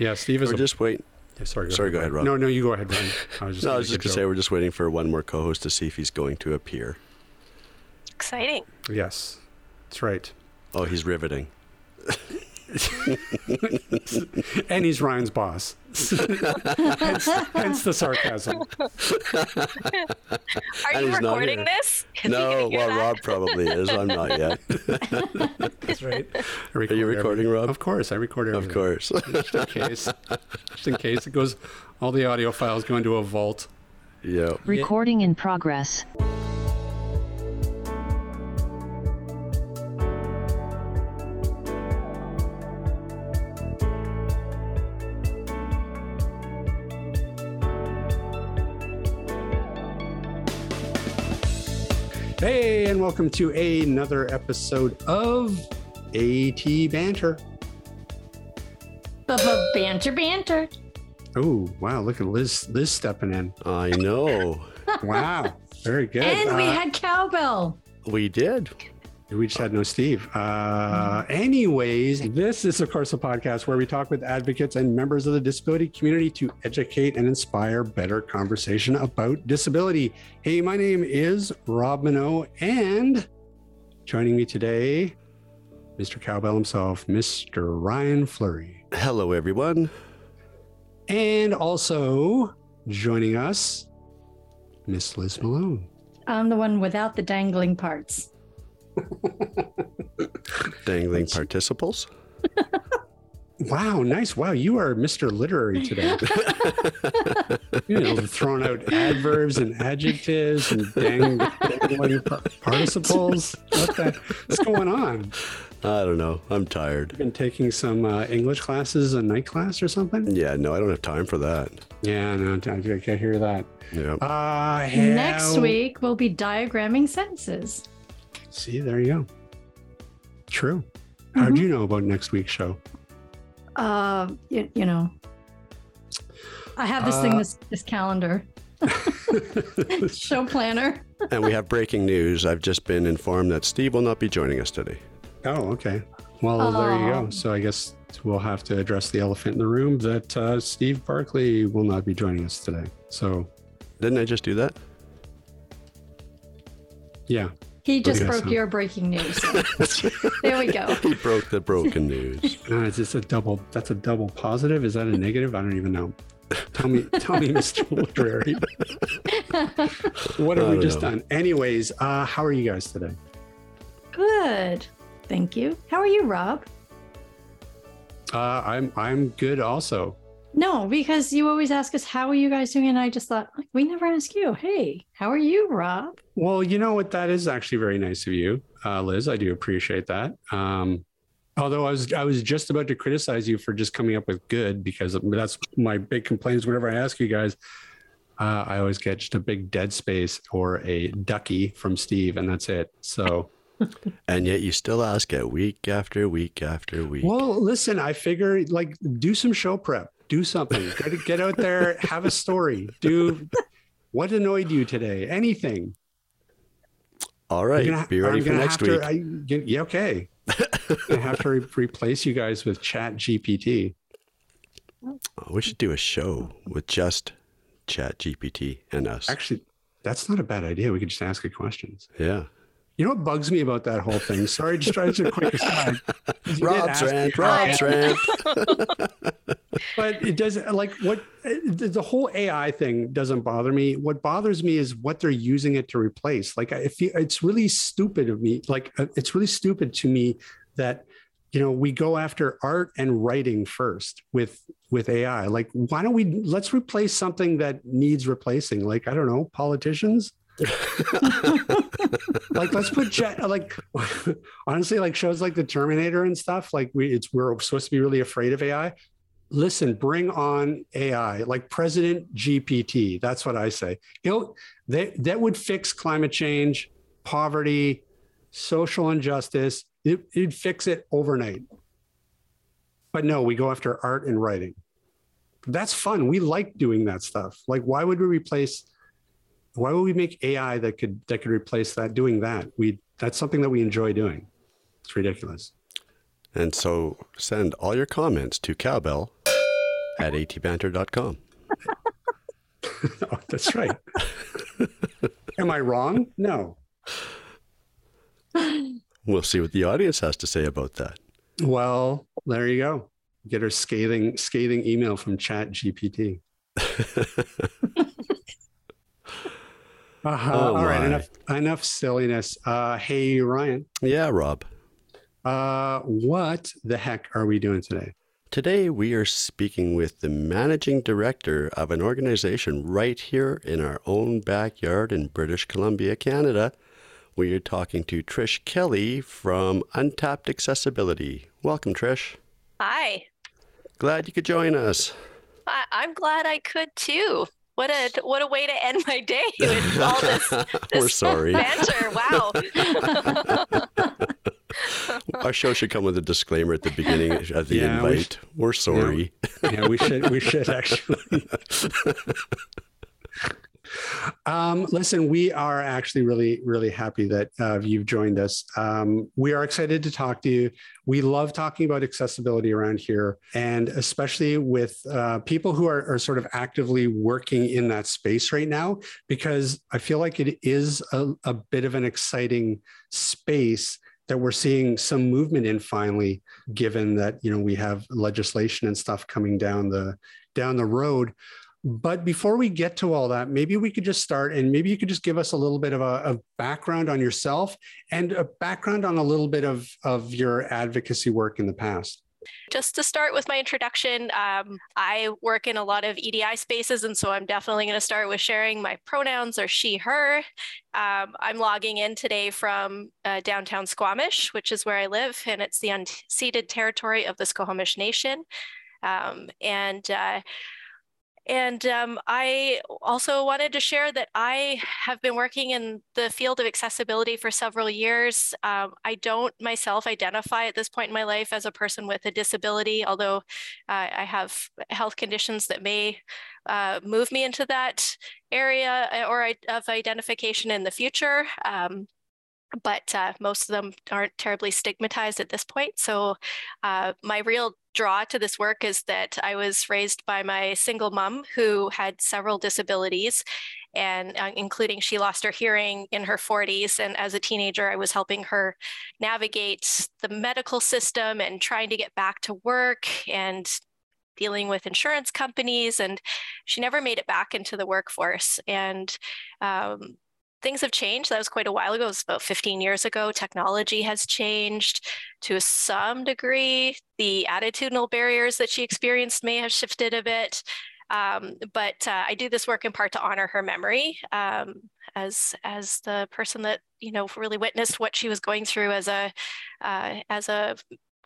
Yeah, Steve is. We're a, just waiting. yeah, sorry. Go sorry, ahead, go ahead, Rob. No, no, you go ahead, Ron. I was just. No, I gonna was just gonna say we're just waiting for one more co-host to see if he's going to appear. Exciting. Yes, that's right. Oh, he's riveting. And he's Ryan's boss. hence, hence the sarcasm. Are you he's not recording this? Is No, hear well, that? Rob probably is. I'm not yet. That's right. I Are you recording, every- Rob? Of course, I record everything. Of course. Just in case. Just in case it goes. All the audio files go into a vault. yeah. Recording in progress. Hey, and welcome to another episode of AT Banter. Bubba banter banter. Oh, wow. Look at Lis Lis stepping in. I know. Wow. Very good. And we Uh, had cowbell. We did. We just had no Steve. Uh, anyways, this is, of course, a podcast where we talk with advocates and members of the disability community to educate and inspire better conversation about disability. Hey, my name is Rob Mineault, and joining me today, Mr. Cowbell himself, Mr. Ryan Fleury. Hello, everyone. And also joining us, Miss Lis Malone. I'm the one without the dangling parts. Dangling participles. Wow, nice. Wow, you are Mr. Literary today. you know, throwing out adverbs and adjectives and dang, dangling par- participles. What the, what's going on? I don't know. I'm tired. Been taking some uh, English classes, a night class or something? Yeah, no, I don't have time for that. Yeah, no, I I can hear that. Yeah. Uh, Next week, we'll be diagramming sentences. See, there you go. True. How do you know about next week's show? Uh, you, you know, I have this Uh, thing, this, this calendar, show planner. and we have breaking news. I've just been informed that Steve will not be joining us today. Oh, okay. Well, there you go. Oh. So I guess we'll have to address the elephant in the room that uh, Steve Barclay will not be joining us today. So, Didn't I just do that? yeah. He just broke so- your breaking news. so there we go. He broke the broken news. Uh, is this a double? That's a double positive. Is that a negative? I don't even know. Tell me, tell me, Mr. Literary. what have we just know. done? Anyways, uh, how are you guys today? Good. Thank you. How are you, Rob? Uh, I'm I'm good. Also, No, because you always ask us, how are you guys doing? And I just thought, like, we never ask you, hey, how are you, Rob? well, you know what? That is actually very nice of you, uh, Lis. I do appreciate that. Um, although I was I was just about to criticize you for just coming up with good because that's my big complaint is whenever I ask you guys, uh, I always get just a big dead space or a ducky from Steve, and that's it. So. And yet you still ask it week after week after week. Well, listen, I figure like do some show prep, do something, get, get out there, have a story, do what annoyed you today, anything. All right. Gonna- be ready I'm for next week. To, I, yeah, okay. I have to re- replace you guys with Chat GPT. Oh, we should do a show with just Chat GPT and us. Actually, that's not a bad idea. We could just ask it questions. yeah. You know what bugs me about that whole thing? Sorry, just try to quick aside. You did Rob's ask me rant, Rob's rant. but it doesn't like what the the whole AI thing doesn't bother me. What bothers me is what they're using it to replace. Like I feel it's really stupid of me. Like uh, it's really stupid to me that you know we go after art and writing first with with AI. Like why don't we let's replace something that needs replacing? Like I don't know, politicians. like let's put chat like honestly like shows like the terminator and stuff like we it's we're supposed to be really afraid of ai listen bring on ai like president gpt that's what i say. You know that that would fix climate change poverty social injustice. It, it'd fix it overnight. But no we go after art and writing. That's fun. We like doing that stuff. Like why would we replace why would we make ai that could that could replace that doing that we that's something that we enjoy doing it's ridiculous And so send all your comments to cowbell at atbanter.com. oh, that's right. Am I wrong? No. We'll see what the audience has to say about that. Well, there you go. Get her scathing, scathing email from Chat GPT. Uh-huh. Oh, All right, my. enough enough silliness. Uh, hey Ryan, yeah, Rob. uh, what the heck are we doing today? Today we are speaking with the managing director of an organization right here in our own backyard in British Columbia, Canada. We are talking to Trish Kelly from Untapped Accessibility. Welcome, Trish. Hi. Glad you could join us. I, I'm glad I could too. What a what a way to end my day with all this, We're sorry. banter. Wow. Our show should come with a disclaimer at the beginning of the Yeah, we invite. We're sorry. Yeah, we should we should actually. um, listen, we are actually really really happy that uh, you've joined us. Um, we are excited to talk to you. We love talking about accessibility around here, and especially with uh, people who are, are sort of actively working in that space right now, because I feel like it is a, a bit of an exciting space that we're seeing some movement in finally given that you know we have legislation and stuff coming down the down the road but before we get to all that maybe we could just start and maybe you could just give us a little bit of a, background on yourself and a background on a little bit of of your advocacy work in the past Just to start with my introduction, um, I work in a lot of EDI spaces, and so I'm definitely going to start with sharing my pronouns are she, her. Um, I'm logging in today from uh, downtown Squamish, which is where I live, and it's the unceded territory of the Squamish Nation. Um, and uh, and um, I also wanted to share that I have been working in the field of accessibility for several years. Um, I don't myself identify at this point in my life as a person with a disability, although uh, I have health conditions that may uh, move me into that area uh, or of identification in the future. Um, but uh, most of them aren't terribly stigmatized at this point. So, uh, my real draw to this work is that I was raised by my single mom who had several disabilities, and uh, including she lost her hearing in her 40s. And as a teenager, I was helping her navigate the medical system and trying to get back to work and dealing with insurance companies. And she never made it back into the workforce. And um, things have changed. That was quite a while ago. It was about 15 years ago. Technology has changed to some degree. The attitudinal barriers that she experienced may have shifted a bit. Um, but uh, I do this work in part to honor her memory um, as as the person that you know really witnessed what she was going through as a uh, as a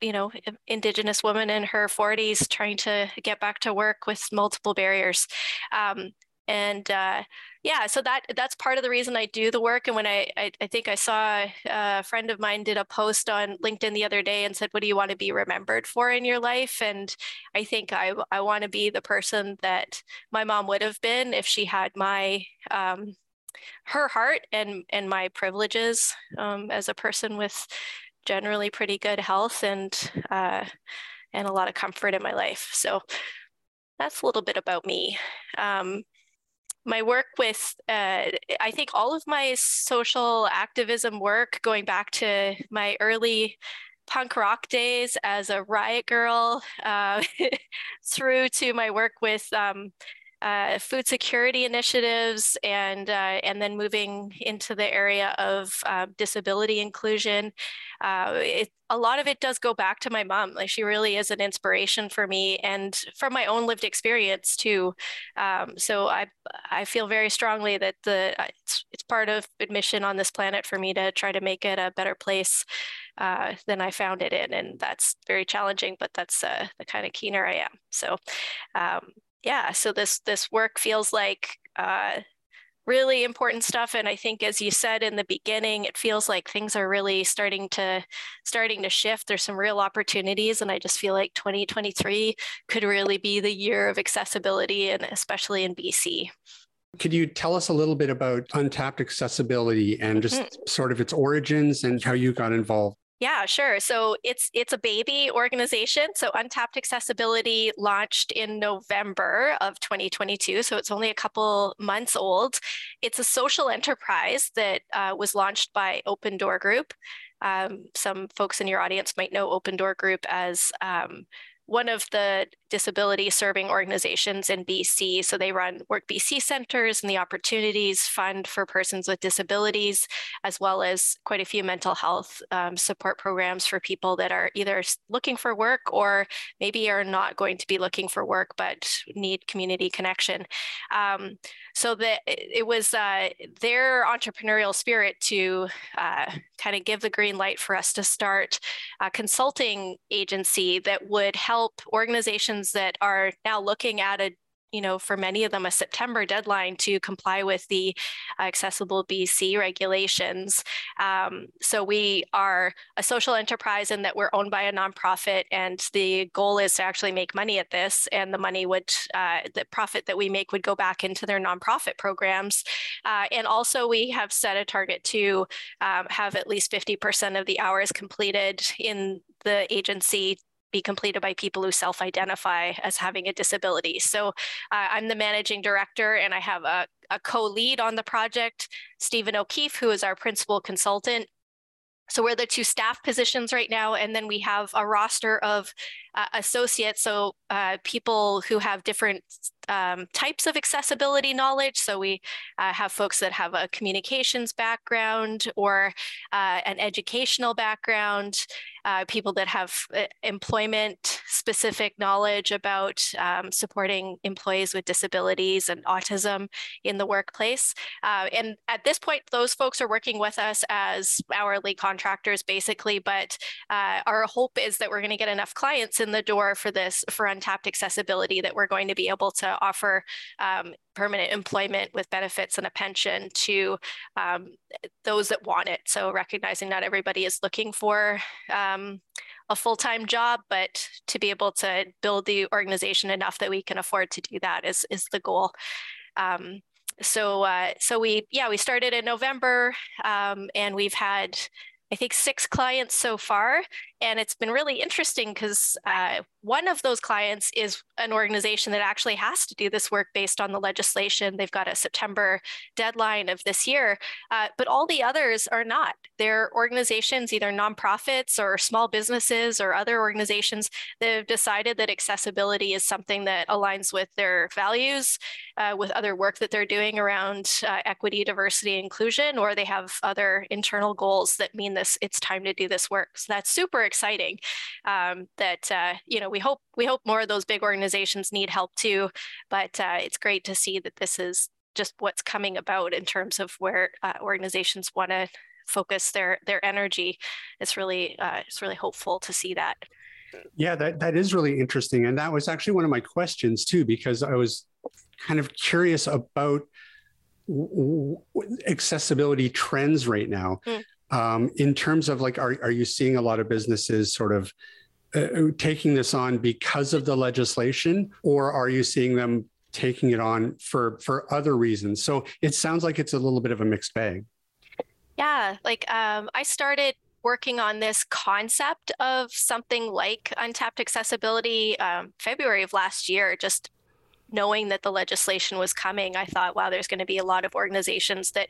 you know indigenous woman in her 40s trying to get back to work with multiple barriers um, and uh, yeah so that that's part of the reason i do the work. And when I, I i think i saw a friend of mine did a post on linkedin the other day and said what do you want to be remembered for in your life? And i think i i want to be the person that my mom would have been if she had my um her heart and and my privileges um, as a person with generally pretty good health and uh, and a lot of comfort in my life. So that's a little bit about me. Um, my work with uh, i think all of my social activism work going back to my early punk rock days as a riot girl uh, through to my work with um, uh, food security initiatives and uh, and then moving into the area of uh, disability inclusion. Uh, it, a lot of it does go back to my mom. Like she really is an inspiration for me and from my own lived experience too. Um, so I I feel very strongly that the uh, it's, it's part of admission on this planet for me to try to make it a better place uh, than I found it in, and that's very challenging. But that's uh, the kind of keener I am. So. Um, yeah, so this this work feels like uh, really important stuff, and I think, as you said in the beginning, it feels like things are really starting to starting to shift. There's some real opportunities, and I just feel like 2023 could really be the year of accessibility, and especially in BC. Could you tell us a little bit about untapped accessibility and just sort of its origins and how you got involved? Yeah, sure. So it's it's a baby organization. So Untapped Accessibility launched in November of 2022. So it's only a couple months old. It's a social enterprise that uh, was launched by Open Door Group. Um, some folks in your audience might know Open Door Group as um, one of the disability serving organizations in BC. So they run Work BC centers and the Opportunities Fund for persons with disabilities, as well as quite a few mental health um, support programs for people that are either looking for work or maybe are not going to be looking for work but need community connection. Um, so that it was uh, their entrepreneurial spirit to uh, kind of give the green light for us to start a consulting agency that would help organizations that are now looking at a you know, for many of them, a September deadline to comply with the Accessible BC regulations. Um, so we are a social enterprise in that we're owned by a nonprofit, and the goal is to actually make money at this. And the money would, uh, the profit that we make would go back into their nonprofit programs. Uh, and also, we have set a target to um, have at least 50% of the hours completed in the agency be completed by people who self identify as having a disability. So uh, I'm the managing director and I have a, a co lead on the project, Stephen O'Keefe, who is our principal consultant. So we're the two staff positions right now, and then we have a roster of uh, associates, so uh, people who have different um, types of accessibility knowledge. So we uh, have folks that have a communications background or uh, an educational background, uh, people that have uh, employment specific knowledge about um, supporting employees with disabilities and autism in the workplace. Uh, and at this point, those folks are working with us as hourly contractors, basically. But uh, our hope is that we're going to get enough clients in the door for this for untapped accessibility that we're going to be able to offer um, permanent employment with benefits and a pension to um, those that want it. So recognizing not everybody is looking for um, a full-time job, but to be able to build the organization enough that we can afford to do that is, is the goal. Um, so uh, so we yeah we started in November um, and we've had I think six clients so far. And it's been really interesting because uh, one of those clients is an organization that actually has to do this work based on the legislation. They've got a September deadline of this year, uh, but all the others are not. They're organizations, either nonprofits or small businesses or other organizations that have decided that accessibility is something that aligns with their values, uh, with other work that they're doing around uh, equity, diversity, inclusion, or they have other internal goals that mean this. It's time to do this work. So that's super exciting. Um, that uh, you know we hope we hope more of those big organizations need help too. But uh, it's great to see that this is just what's coming about in terms of where uh, organizations want to focus their their energy. It's really uh, it's really hopeful to see that. Yeah, that, that is really interesting. And that was actually one of my questions too, because I was kind of curious about accessibility trends right now. Mm. Um, in terms of like, are, are you seeing a lot of businesses sort of uh, uh, taking this on because of the legislation, or are you seeing them taking it on for for other reasons? So it sounds like it's a little bit of a mixed bag. Yeah, like um, I started working on this concept of something like untapped accessibility um, February of last year, just knowing that the legislation was coming, I thought, wow, there's going to be a lot of organizations that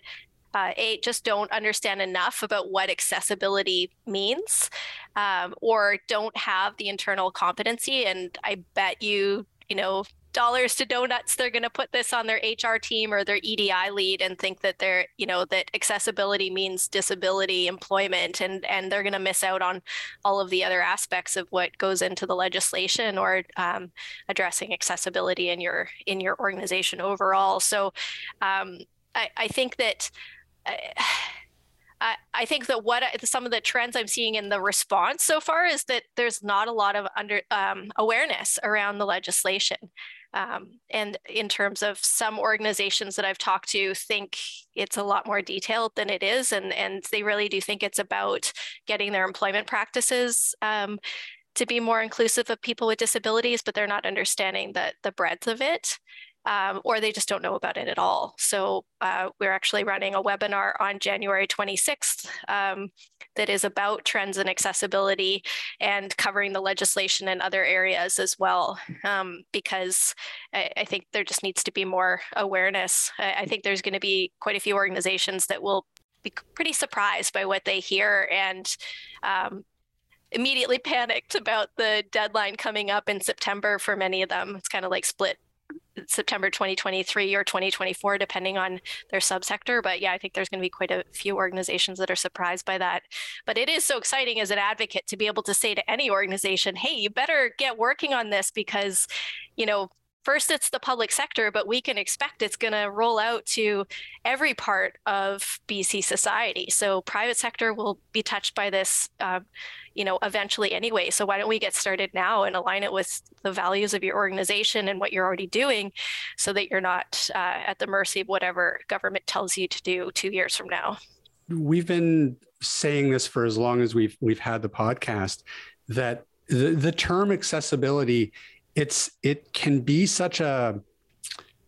uh, just don't understand enough about what accessibility means um, or don't have the internal competency and i bet you you know dollars to donuts they're going to put this on their hr team or their edi lead and think that they're you know that accessibility means disability employment and and they're going to miss out on all of the other aspects of what goes into the legislation or um, addressing accessibility in your in your organization overall. So um, I, I think that I, I think that what some of the trends I'm seeing in the response so far is that there's not a lot of under um, awareness around the legislation. Um, and in terms of some organizations that I've talked to think it's a lot more detailed than it is. And, and they really do think it's about getting their employment practices um, to be more inclusive of people with disabilities, but they're not understanding the, the breadth of it. Um, or they just don't know about it at all. So uh, we're actually running a webinar on January 26th um, that is about trends in accessibility and covering the legislation in other areas as well, um, because I, I, think there just needs to be more awareness. I, I think there's going to be quite a few organizations that will be pretty surprised by what they hear and um, immediately panicked about the deadline coming up in September for many of them. It's kind of like split September 2023 or 2024, depending on their subsector. But yeah, I think there's going to be quite a few organizations that are surprised by that. But it is so exciting as an advocate to be able to say to any organization, hey, you better get working on this because, you know, first it's the public sector, but we can expect it's going to roll out to every part of BC society. So private sector will be touched by this, uh, you know, eventually anyway. So why don't we get started now and align it with the values of your organization and what you're already doing, so that you're not uh, at the mercy of whatever government tells you to do two years from now. We've been saying this for as long as we've we've had the podcast that the, the term accessibility it's it can be such a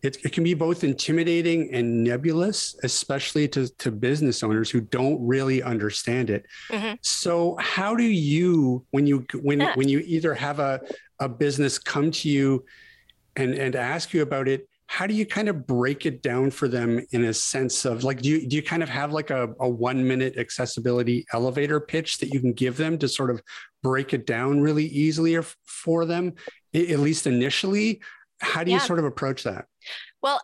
it, it can be both intimidating and nebulous, especially to, to business owners who don't really understand it. Mm-hmm. So how do you when you when yeah. when you either have a, a business come to you and and ask you about it, how do you kind of break it down for them in a sense of like do you do you kind of have like a, a one minute accessibility elevator pitch that you can give them to sort of break it down really easily for them at least initially. How do you sort of approach that? Well,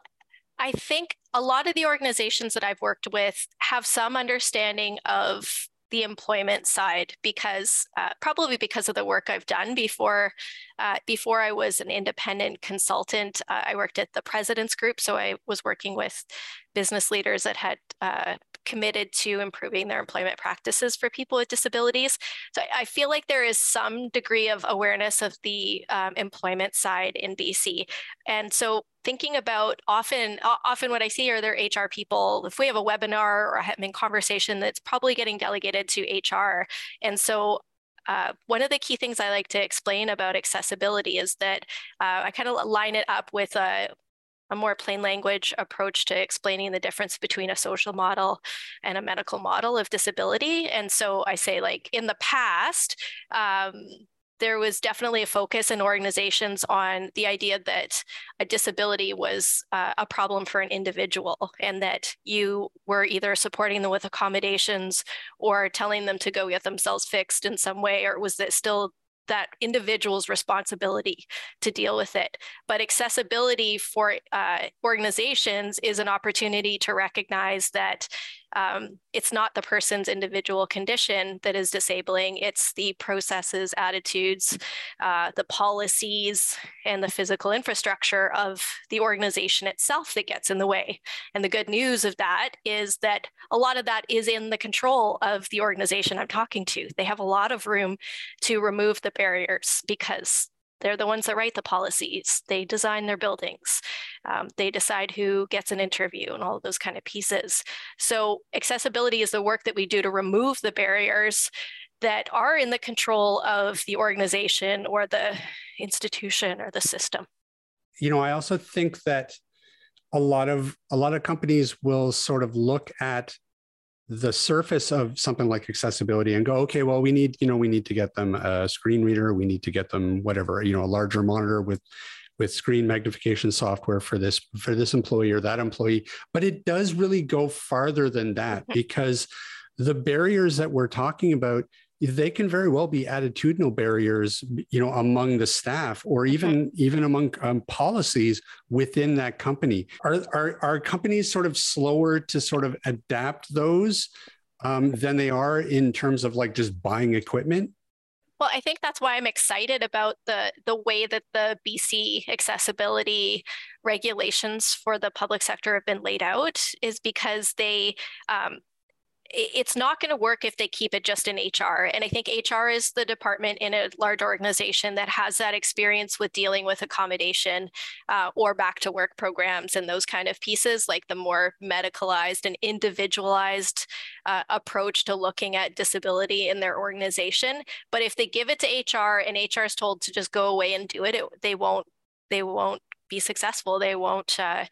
I think a lot of the organizations that I've worked with have some understanding of the employment side because uh, probably because of the work I've done before. Uh, before I was an independent consultant, uh, I worked at the President's Group, so I was working with business leaders that had uh, committed to improving their employment practices for people with disabilities. So I feel like there is some degree of awareness of the um, employment side in BC. And so thinking about often, often what I see are there HR people, if we have a webinar or a conversation that's probably getting delegated to HR. And so uh, one of the key things I like to explain about accessibility is that uh, I kind of line it up with a, a more plain language approach to explaining the difference between a social model and a medical model of disability. And so I say, like, in the past, um, there was definitely a focus in organizations on the idea that a disability was uh, a problem for an individual and that you were either supporting them with accommodations or telling them to go get themselves fixed in some way, or was it still that individual's responsibility to deal with it. But accessibility for uh, organizations is an opportunity to recognize that um, it's not the person's individual condition that is disabling, it's the processes, attitudes, uh, the policies, and the physical infrastructure of the organization itself that gets in the way. And the good news of that is that a lot of that is in the control of the organization I'm talking to. They have a lot of room to remove the barriers because they're the ones that write the policies. They design their buildings. Um, they decide who gets an interview and all of those kind of pieces. So accessibility is the work that we do to remove the barriers that are in the control of the organization or the institution or the system. You know, I also think that a lot of a lot of companies will sort of look at the surface of something like accessibility and go okay well we need you know we need to get them a screen reader we need to get them whatever you know a larger monitor with with screen magnification software for this for this employee or that employee but it does really go farther than that mm-hmm. because the barriers that we're talking about they can very well be attitudinal barriers you know among the staff or even even among um, policies within that company. Are, are are companies sort of slower to sort of adapt those um, than they are in terms of like just buying equipment? Well, I think that's why I'm excited about the the way that the BC accessibility regulations for the public sector have been laid out is because they um, it's not going to work if they keep it just in HR. And I think HR is the department in a large organization that has that experience with dealing with accommodation uh, or back to work programs and those kind of pieces, like the more medicalized and individualized uh, approach to looking at disability in their organization. But if they give it to HR and HR is told to just go away and do it, it they won't they won't be successful. They won't uh,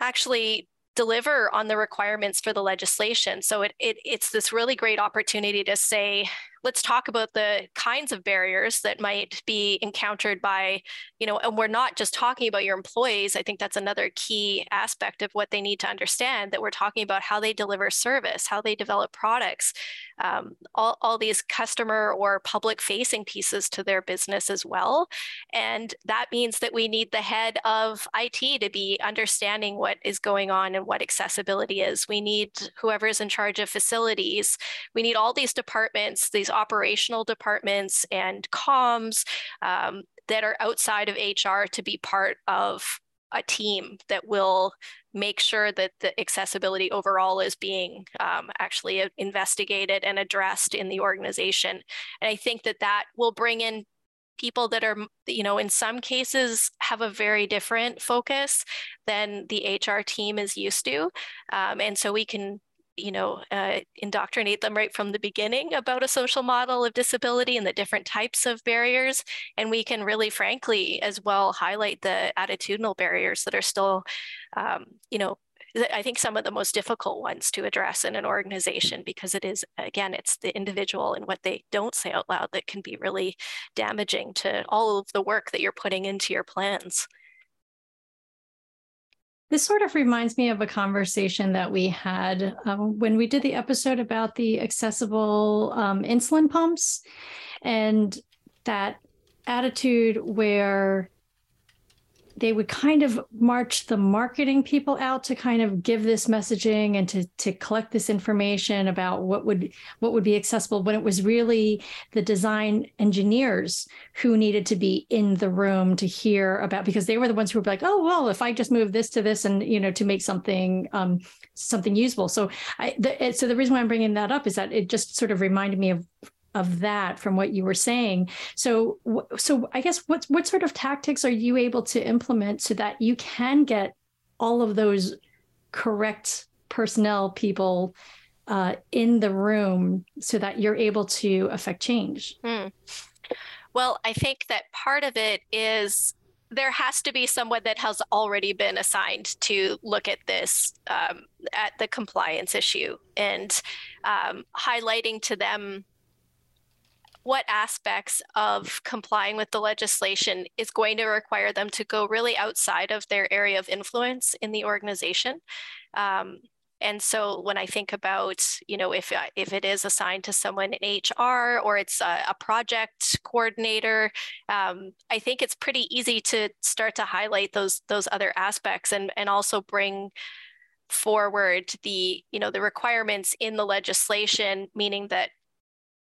actually deliver on the requirements for the legislation. So it, it it's this really great opportunity to say, let's talk about the kinds of barriers that might be encountered by, you know, and we're not just talking about your employees. I think that's another key aspect of what they need to understand that we're talking about how they deliver service, how they develop products, um, all, all these customer or public facing pieces to their business as well. And that means that we need the head of IT to be understanding what is going on and what accessibility is. We need whoever is in charge of facilities. We need all these departments, these operational departments and comms um, that are outside of HR to be part of a team that will make sure that the accessibility overall is being um, actually investigated and addressed in the organization. And I think that that will bring in people that are, you know, in some cases have a very different focus than the HR team is used to. Um, and so we can you know, uh, indoctrinate them right from the beginning about a social model of disability and the different types of barriers. And we can really, frankly, as well highlight the attitudinal barriers that are still, um, you know, I think some of the most difficult ones to address in an organization because it is, again, it's the individual and what they don't say out loud that can be really damaging to all of the work that you're putting into your plans. This sort of reminds me of a conversation that we had um, when we did the episode about the accessible um, insulin pumps and that attitude where they would kind of march the marketing people out to kind of give this messaging and to to collect this information about what would what would be accessible when it was really the design engineers who needed to be in the room to hear about because they were the ones who were like oh well if i just move this to this and you know to make something um, something usable. So i the, so the reason why i'm bringing that up is that it just sort of reminded me of of that from what you were saying. So, so I guess what what sort of tactics are you able to implement so that you can get all of those correct personnel people uh, in the room so that you're able to affect change? Hmm. Well, I think that part of it is there has to be someone that has already been assigned to look at this um, at the compliance issue and um, highlighting to them what aspects of complying with the legislation is going to require them to go really outside of their area of influence in the organization. Um, and so when I think about, you know, if uh, if it is assigned to someone in HR or it's a, a project coordinator, um, I think it's pretty easy to start to highlight those those other aspects and and also bring forward the you know the requirements in the legislation, meaning that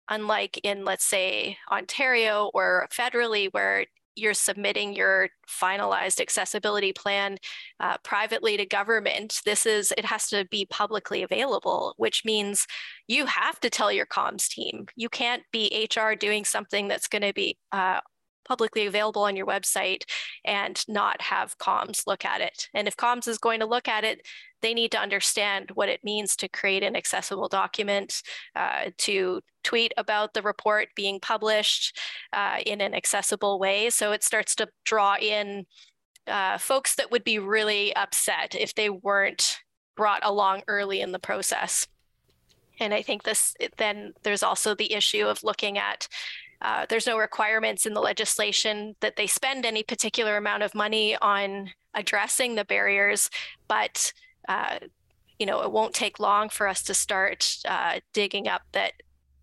unlike in, let's say, Ontario or federally, where you're submitting your finalized accessibility plan uh, privately to government this is it has to be publicly available which means you have to tell your comms team. You can't be hr doing something that's going to be uh, publicly available on your website and not have comms look at it and if comms is going to look at it they need to understand what it means to create an accessible document, uh, to tweet about the report being published uh, in an accessible way. So it starts to draw in uh, folks that would be really upset if they weren't brought along early in the process. And I think this then there's also the issue of looking at uh, there's no requirements in the legislation that they spend any particular amount of money on addressing the barriers, but uh, you know, it won't take long for us to start uh, digging up that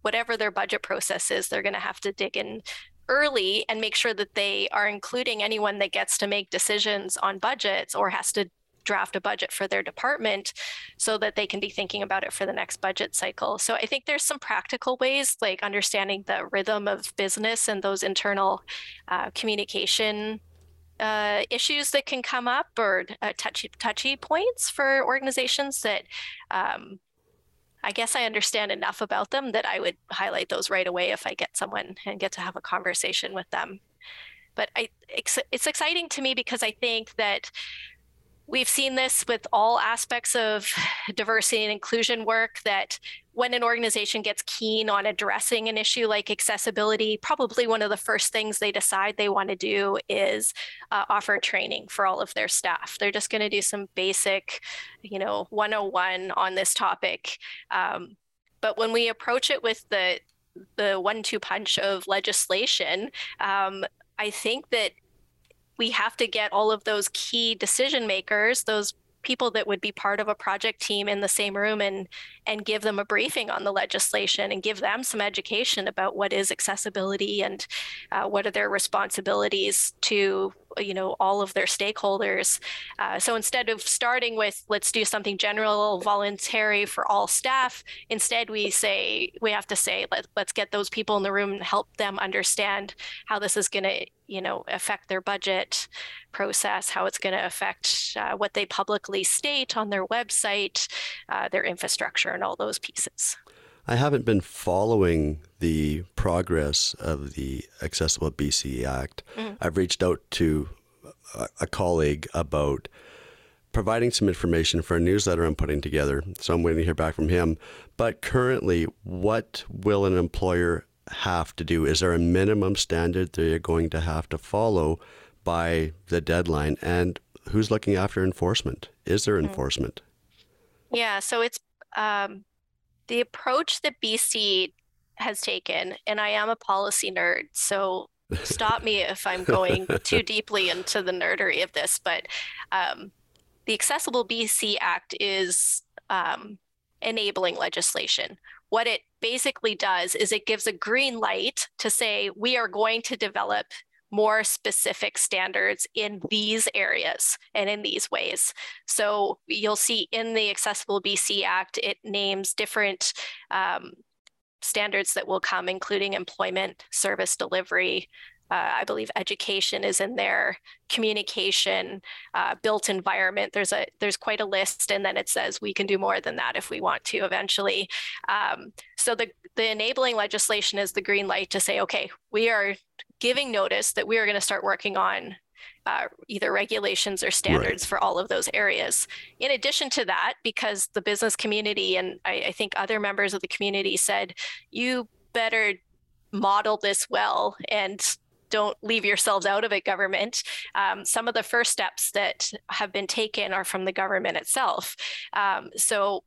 whatever their budget process is, they're going to have to dig in early and make sure that they are including anyone that gets to make decisions on budgets or has to draft a budget for their department so that they can be thinking about it for the next budget cycle. So I think there's some practical ways like understanding the rhythm of business and those internal uh, communication uh, issues that can come up or uh, touchy touchy points for organizations that um, I guess I understand enough about them that I would highlight those right away if I get someone and get to have a conversation with them. But I, it's, it's exciting to me because I think that we've seen this with all aspects of diversity and inclusion work that when an organization gets keen on addressing an issue like accessibility, probably one of the first things they decide they want to do is uh, offer training for all of their staff. They're just going to do some basic, you know, 101 on this topic. Um, but when we approach it with the the one-two punch of legislation, um, I think that we have to get all of those key decision makers, those people that would be part of a project team in the same room and and give them a briefing on the legislation and give them some education about what is accessibility and uh, what are their responsibilities to you know all of their stakeholders. Uh, so instead of starting with let's do something general voluntary for all staff instead we say we have to say Let, let's get those people in the room and help them understand how this is going to you know affect their budget process how it's going to affect uh, what they publicly state on their website uh, their infrastructure and all those pieces I haven't been following the progress of the Accessible BC Act. Mm-hmm. I've reached out to a, a, colleague about providing some information for a newsletter I'm putting together. So I'm waiting to hear back from him. But currently, what will an employer have to do? Is there a minimum standard that you're going to have to follow by the deadline? And who's looking after enforcement? Is there mm-hmm. enforcement? Yeah, so it's um, the approach that BC has taken, and I am a policy nerd, so stop me if I'm going too deeply into the nerdery of this, but um, the Accessible BC Act is um, enabling legislation. What it basically does is it gives a green light to say we are going to develop more specific standards in these areas and in these ways. So you'll see in the Accessible BC Act, it names different um, standards that will come, including employment, service delivery, uh, I believe education is in there, communication, uh, built environment. There's a there's quite a list, and then it says we can do more than that if we want to eventually. Um, so the the enabling legislation is the green light to say, okay, we are giving notice that we are going to start working on uh, either regulations or standards right. for all of those areas. In addition to that, because the business community and I, I think other members of the community said, you better model this well and don't leave yourselves out of it, government. Um, some of the first steps that have been taken are from the government itself. Um, so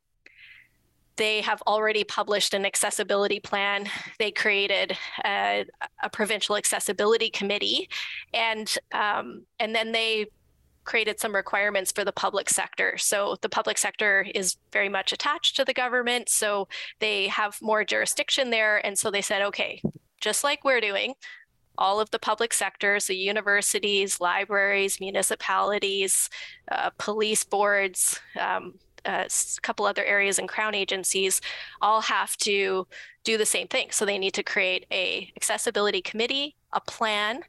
they have already published an accessibility plan. They created a, a provincial accessibility committee, and um, and then they created some requirements for the public sector. So the public sector is very much attached to the government, so they have more jurisdiction there. And so they said, okay, just like we're doing, all of the public sectors, the universities, libraries, municipalities, uh, police boards, um, a couple other areas and crown agencies all have to do the same thing. So they need to create a accessibility committee, a plan,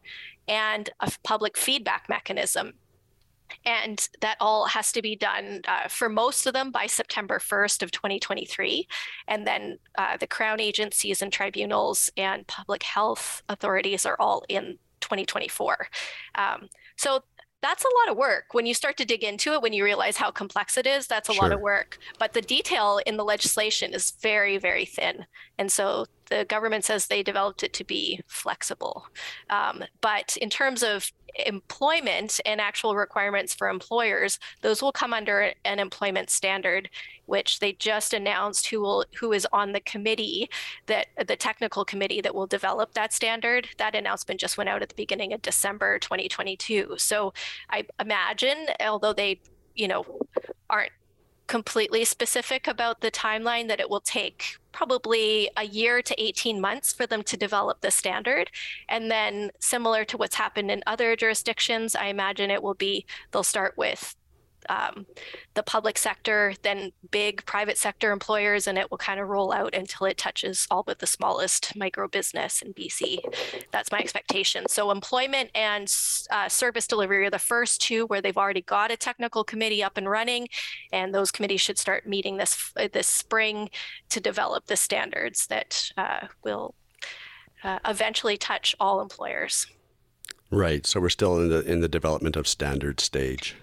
and a public feedback mechanism. And that all has to be done uh, for most of them by September 1st of 2023. And then uh, the crown agencies and tribunals and public health authorities are all in 2024. Um, so that's a lot of work when you start to dig into it when you realize how complex it is that's a sure. lot of work but the detail in the legislation is very very thin and so the government says they developed it to be flexible. Um, but in terms of employment and actual requirements for employers, those will come under an employment standard, which they just announced who will who is on the committee that the technical committee that will develop that standard. That announcement just went out at the beginning of December 2022. So I imagine, although they you know aren't completely specific about the timeline that it will take probably a year to 18 months for them to develop the standard. And then, similar to what's happened in other jurisdictions, I imagine it will be they'll start with um, the public sector, then big private sector employers, and it will kind of roll out until it touches all but the smallest micro business in BC. That's my expectation. So employment and uh, service delivery are the first two where they've already got a technical committee up and running, and those committees should start meeting this this spring to develop the standards that uh, will uh, eventually touch all employers. Right. So we're still in the in the development of standard stage.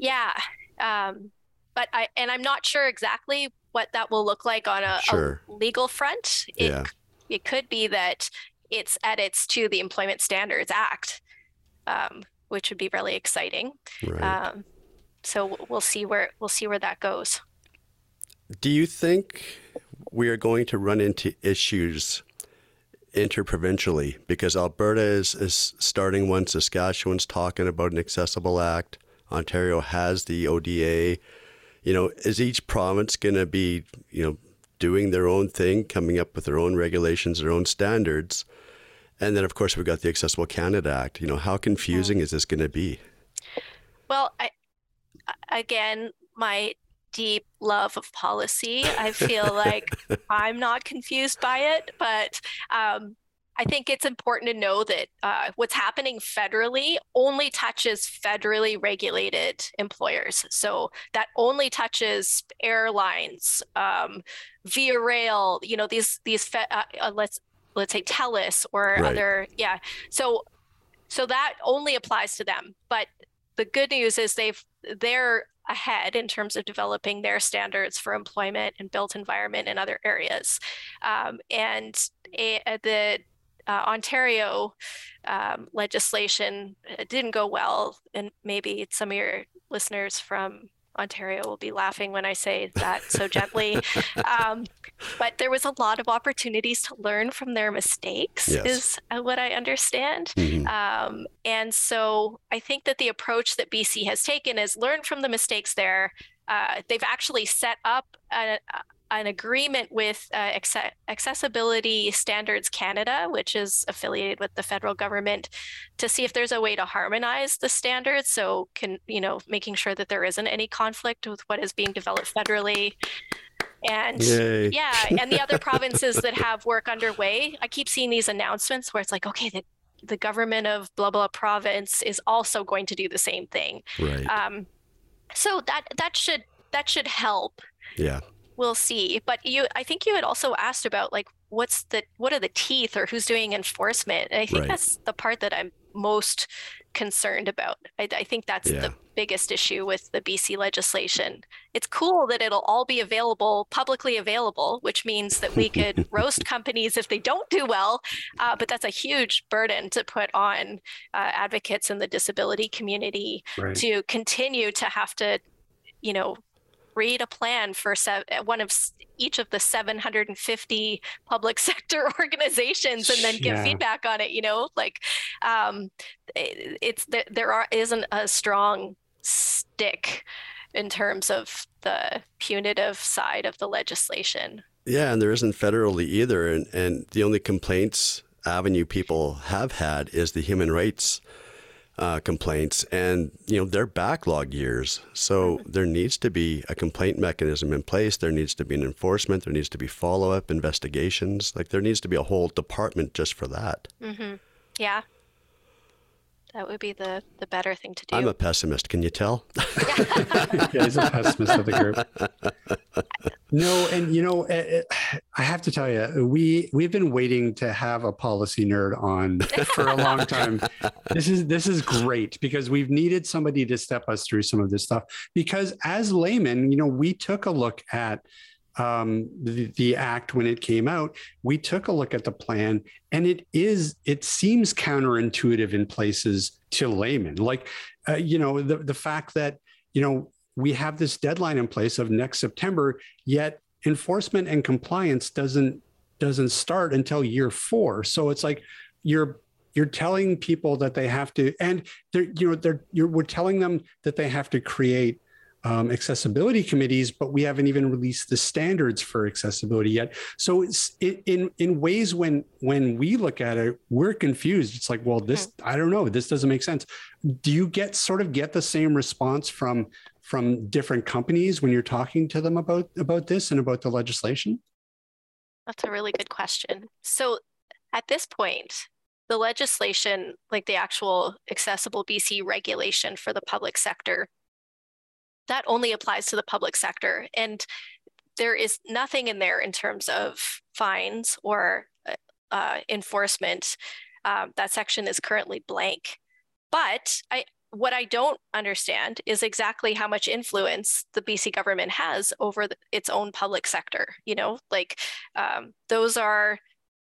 Yeah. Um, but I, and I'm not sure exactly what that will look like on a, Sure. a legal front. It, Yeah. it could be that it's edits to the Employment Standards Act, um, which would be really exciting. Right. Um, so we'll see where we'll see where that goes. Do you think we are going to run into issues interprovincially because Alberta is, is starting one, Saskatchewan's talking about an accessible act, Ontario has the ODA. You know, is each province going to be, you know, doing their own thing, coming up with their own regulations, their own standards? And then, of course, we've got the Accessible Canada Act. You know, how confusing is this going to be? Well, I again, my deep love of policy, I feel like I'm not confused by it, but um, I think it's important to know that uh, what's happening federally only touches federally regulated employers. So that only touches airlines, um, via rail. You know these these fe- uh, uh, let's let's say TELUS or Right. other yeah. So so that only applies to them. But the good news is they've they're ahead in terms of developing their standards for employment and built environment in other areas. Um, and a, the uh, Ontario um, legislation uh, didn't go well, and maybe some of your listeners from Ontario will be laughing when I say that so gently. Um, but there was a lot of opportunities to learn from their mistakes, Yes. is uh, what I understand. Mhm. Um, and so I think that the approach that BC has taken is learn from the mistakes there. Uh, they've actually set up a, an agreement with uh, Acce- Accessibility Standards Canada, which is affiliated with the federal government, to see if there's a way to harmonize the standards. So, can you know, making sure that there isn't any conflict with what is being developed federally. And Yay. yeah, and the other provinces that have work underway, I keep seeing these announcements where it's like, okay, the, the government of blah blah province is also going to do the same thing. Right. Um, so that that should that should help. yeah. We'll see. But you, I think you had also asked about like what's the what are the teeth or who's doing enforcement. And I think Right. that's the part that I'm most concerned about. I, I think that's Yeah. the biggest issue with the BC legislation. It's cool that it'll all be available, publicly available, which means that we could roast companies if they don't do well. Uh, but that's a huge burden to put on uh, advocates in the disability community Right. to continue to have to, you know, read a plan for se- one of each of the 750 public sector organizations and then give Yeah. feedback on it you know like um it, it's there, there are isn't a strong stick in terms of the punitive side of the legislation Yeah, and there isn't federally either. And, and the only complaints avenue people have had is the human rights uh, complaints, and you know they're backlog years. So there needs to be a complaint mechanism in place. There needs to be an enforcement. There needs to be follow up investigations. Like there needs to be a whole department just for that. mm-hmm. yeah that would be the the better thing to do I'm a pessimist. Can you tell? yeah, he's a pessimist of the group. No, and you know, eh, eh, I have to tell you, we we've been waiting to have a policy nerd on for a long time. This is this is great because we've needed somebody to step us through some of this stuff. Because as laymen, you know, we took a look at um, the, the act when it came out. We took a look at the plan, and it is it seems counterintuitive in places to laymen. Like, uh, you know, the the fact that you know we have this deadline in place of next September, yet enforcement and compliance doesn't doesn't start until year four. So it's like you're you're telling people that they have to, and they're you know they're you're we're telling them that they have to create um, accessibility committees, but we haven't even released the standards for accessibility yet. So it's it, in in ways when when we look at it, we're confused. It's like, well, this I don't know, this doesn't make sense. Do you get sort of get the same response from from different companies when you're talking to them about about this and about the legislation? That's a really good question. So at this point, the legislation, like the actual accessible BC regulation for the public sector, that only applies to the public sector. And there is nothing in there in terms of fines or uh, enforcement. Um, that section is currently blank. But I, what I don't understand is exactly how much influence the BC government has over the, its own public sector. You know, like um, those are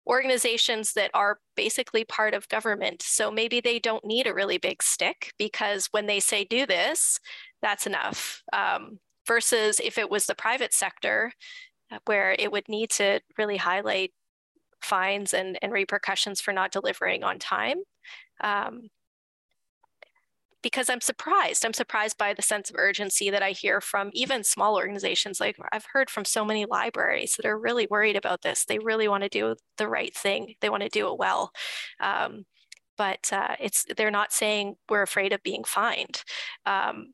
organizations that are basically part of government. So maybe they don't need a really big stick because when they say do this, that's enough. Um, versus if it was the private sector, uh, where it would need to really highlight fines and, and repercussions for not delivering on time. Um, because I'm surprised. I'm surprised by the sense of urgency that I hear from even small organizations. Like I've heard from so many libraries that are really worried about this. They really want to do the right thing. They want to do it well. Um, but uh, it's they're not saying we're afraid of being fined. Um,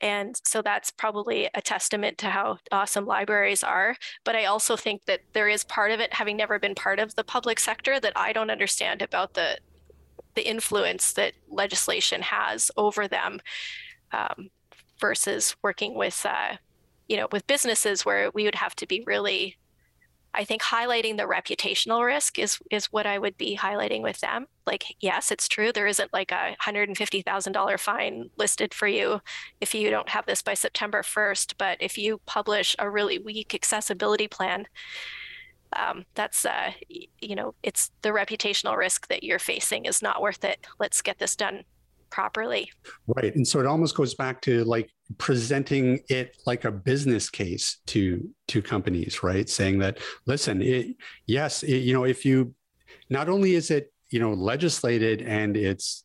and so that's probably a testament to how awesome libraries are. But I also think that there is part of it, having never been part of the public sector, that I don't understand about the the influence that legislation has over them um, versus working with uh, you know with businesses where we would have to be really I think highlighting the reputational risk is is what I would be highlighting with them. Like, yes, it's true. There isn't like a hundred and fifty thousand dollar fine listed for you if you don't have this by September first. But if you publish a really weak accessibility plan, um, that's uh, you know it's the reputational risk that you're facing is not worth it. Let's get this done properly. Right. And so it almost goes back to like presenting it like a business case to to companies right? Saying that listen it yes it, you know if you not only is it you know legislated and it's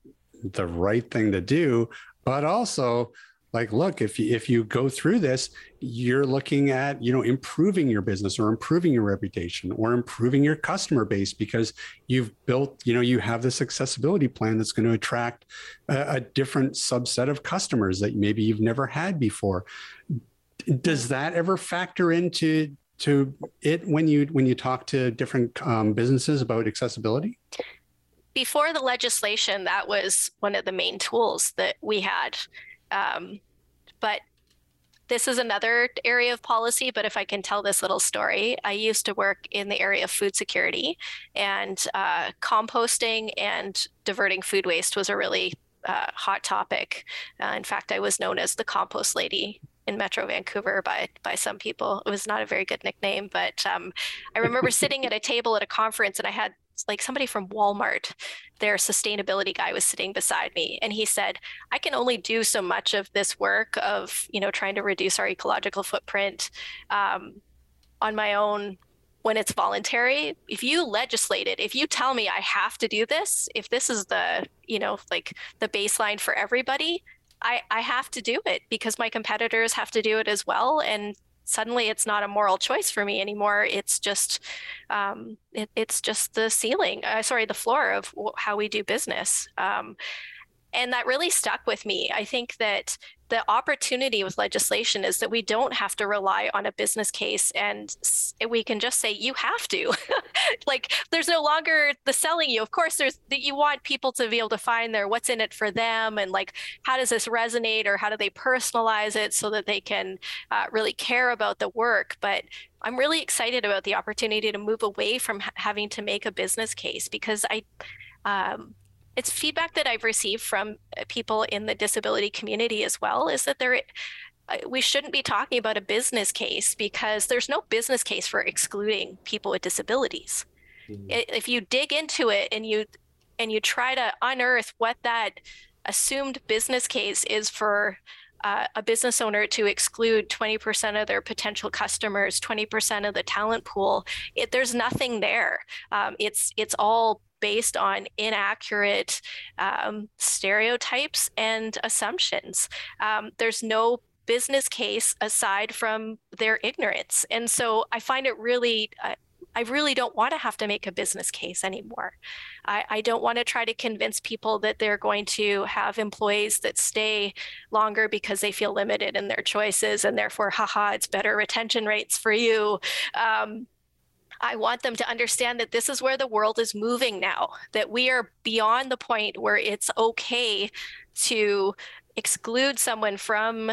the right thing to do but also like look if you, if you go through this you're looking at you know improving your business or improving your reputation or improving your customer base because you've built you know you have this accessibility plan that's going to attract a, a different subset of customers that maybe you've never had before. Does that ever factor into to it when you when you talk to different um, businesses about accessibility? Before the legislation that was one of the main tools that we had um, but this is another area of policy, but if I can tell this little story, I used to work in the area of food security, and uh, composting and diverting food waste was a really uh, hot topic. Uh, in fact, I was known as the compost lady in Metro Vancouver by by some people. It was not a very good nickname, but um, I remember sitting at a table at a conference, and I had like somebody from Walmart, their sustainability guy was sitting beside me and he said, I can only do so much of this work of, you know, trying to reduce our ecological footprint um, on my own when it's voluntary. If you legislate it, if you tell me I have to do this, if this is the, you know, like the baseline for everybody, I, I have to do it because my competitors have to do it as well. And suddenly it's not a moral choice for me anymore. It's just, um, it, it's just the ceiling, uh, sorry, the floor of how we do business. Um, and that really stuck with me. I think that the opportunity with legislation is that we don't have to rely on a business case and we can just say you have to. Like there's no longer the selling you. Of course there's that you want people to be able to find their what's in it for them and like how does this resonate or how do they personalize it so that they can uh, really care about the work? But i'm really excited about the opportunity to move away from having to make a business case because i um, it's feedback that I've received from uh, people in the disability community as well is that there uh, we shouldn't be talking about a business case because there's no business case for excluding people with disabilities. Mm-hmm. If you dig into it and you and you try to unearth what that assumed business case is for uh, a business owner to exclude 20% of their potential customers, 20% of the talent pool, it, there's nothing there. Um, it's it's all based on inaccurate um, stereotypes and assumptions. Um, there's no business case aside from their ignorance. And so I find it really, uh, I really don't want to have to make a business case anymore. I, I, don't want to try to convince people that they're going to have employees that stay longer because they feel limited in their choices and therefore, haha, it's better retention rates for you. Um, I want them to understand that this is where the world is moving now, that we are beyond the point where it's okay to exclude someone from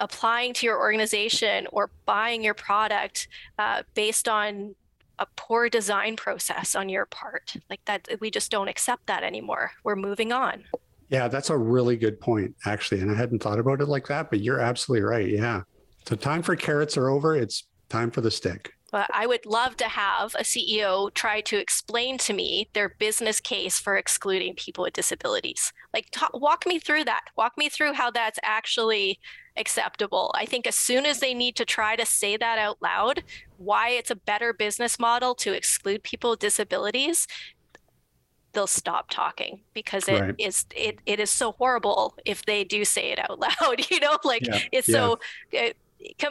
applying to your organization or buying your product uh, based on a poor design process on your part. Like that, we just don't accept that anymore. We're moving on. Yeah, that's a really good point, actually. And I hadn't thought about it like that, but you're absolutely right. Yeah. So time for carrots are over. It's time for the stick. But I would love to have a CEO try to explain to me their business case for excluding people with disabilities. Like, talk, walk me through that. Walk me through how that's actually acceptable. I think as soon as they need to try to say that out loud, why it's a better business model to exclude people with disabilities, they'll stop talking because it right. is it, it is so horrible if they do say it out loud you know like yeah. it's yeah. so it,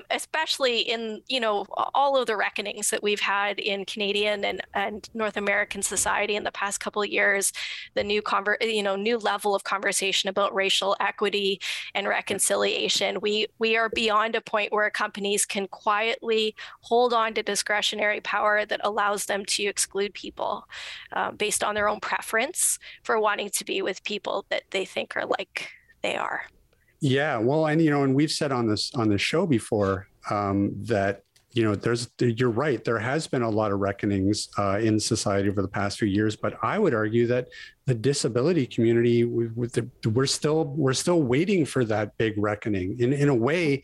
especially in you know all of the reckonings that we've had in Canadian and, and North American society in the past couple of years, the new conver- you know new level of conversation about racial equity and reconciliation. We we are beyond a point where companies can quietly hold on to discretionary power that allows them to exclude people uh, based on their own preference for wanting to be with people that they think are like they are. Yeah, well, and you know, and we've said on this on this show before um, that you know, there's you're right. There has been a lot of reckonings uh, in society over the past few years, but I would argue that the disability community, with the, we're still we're still waiting for that big reckoning. In in a way,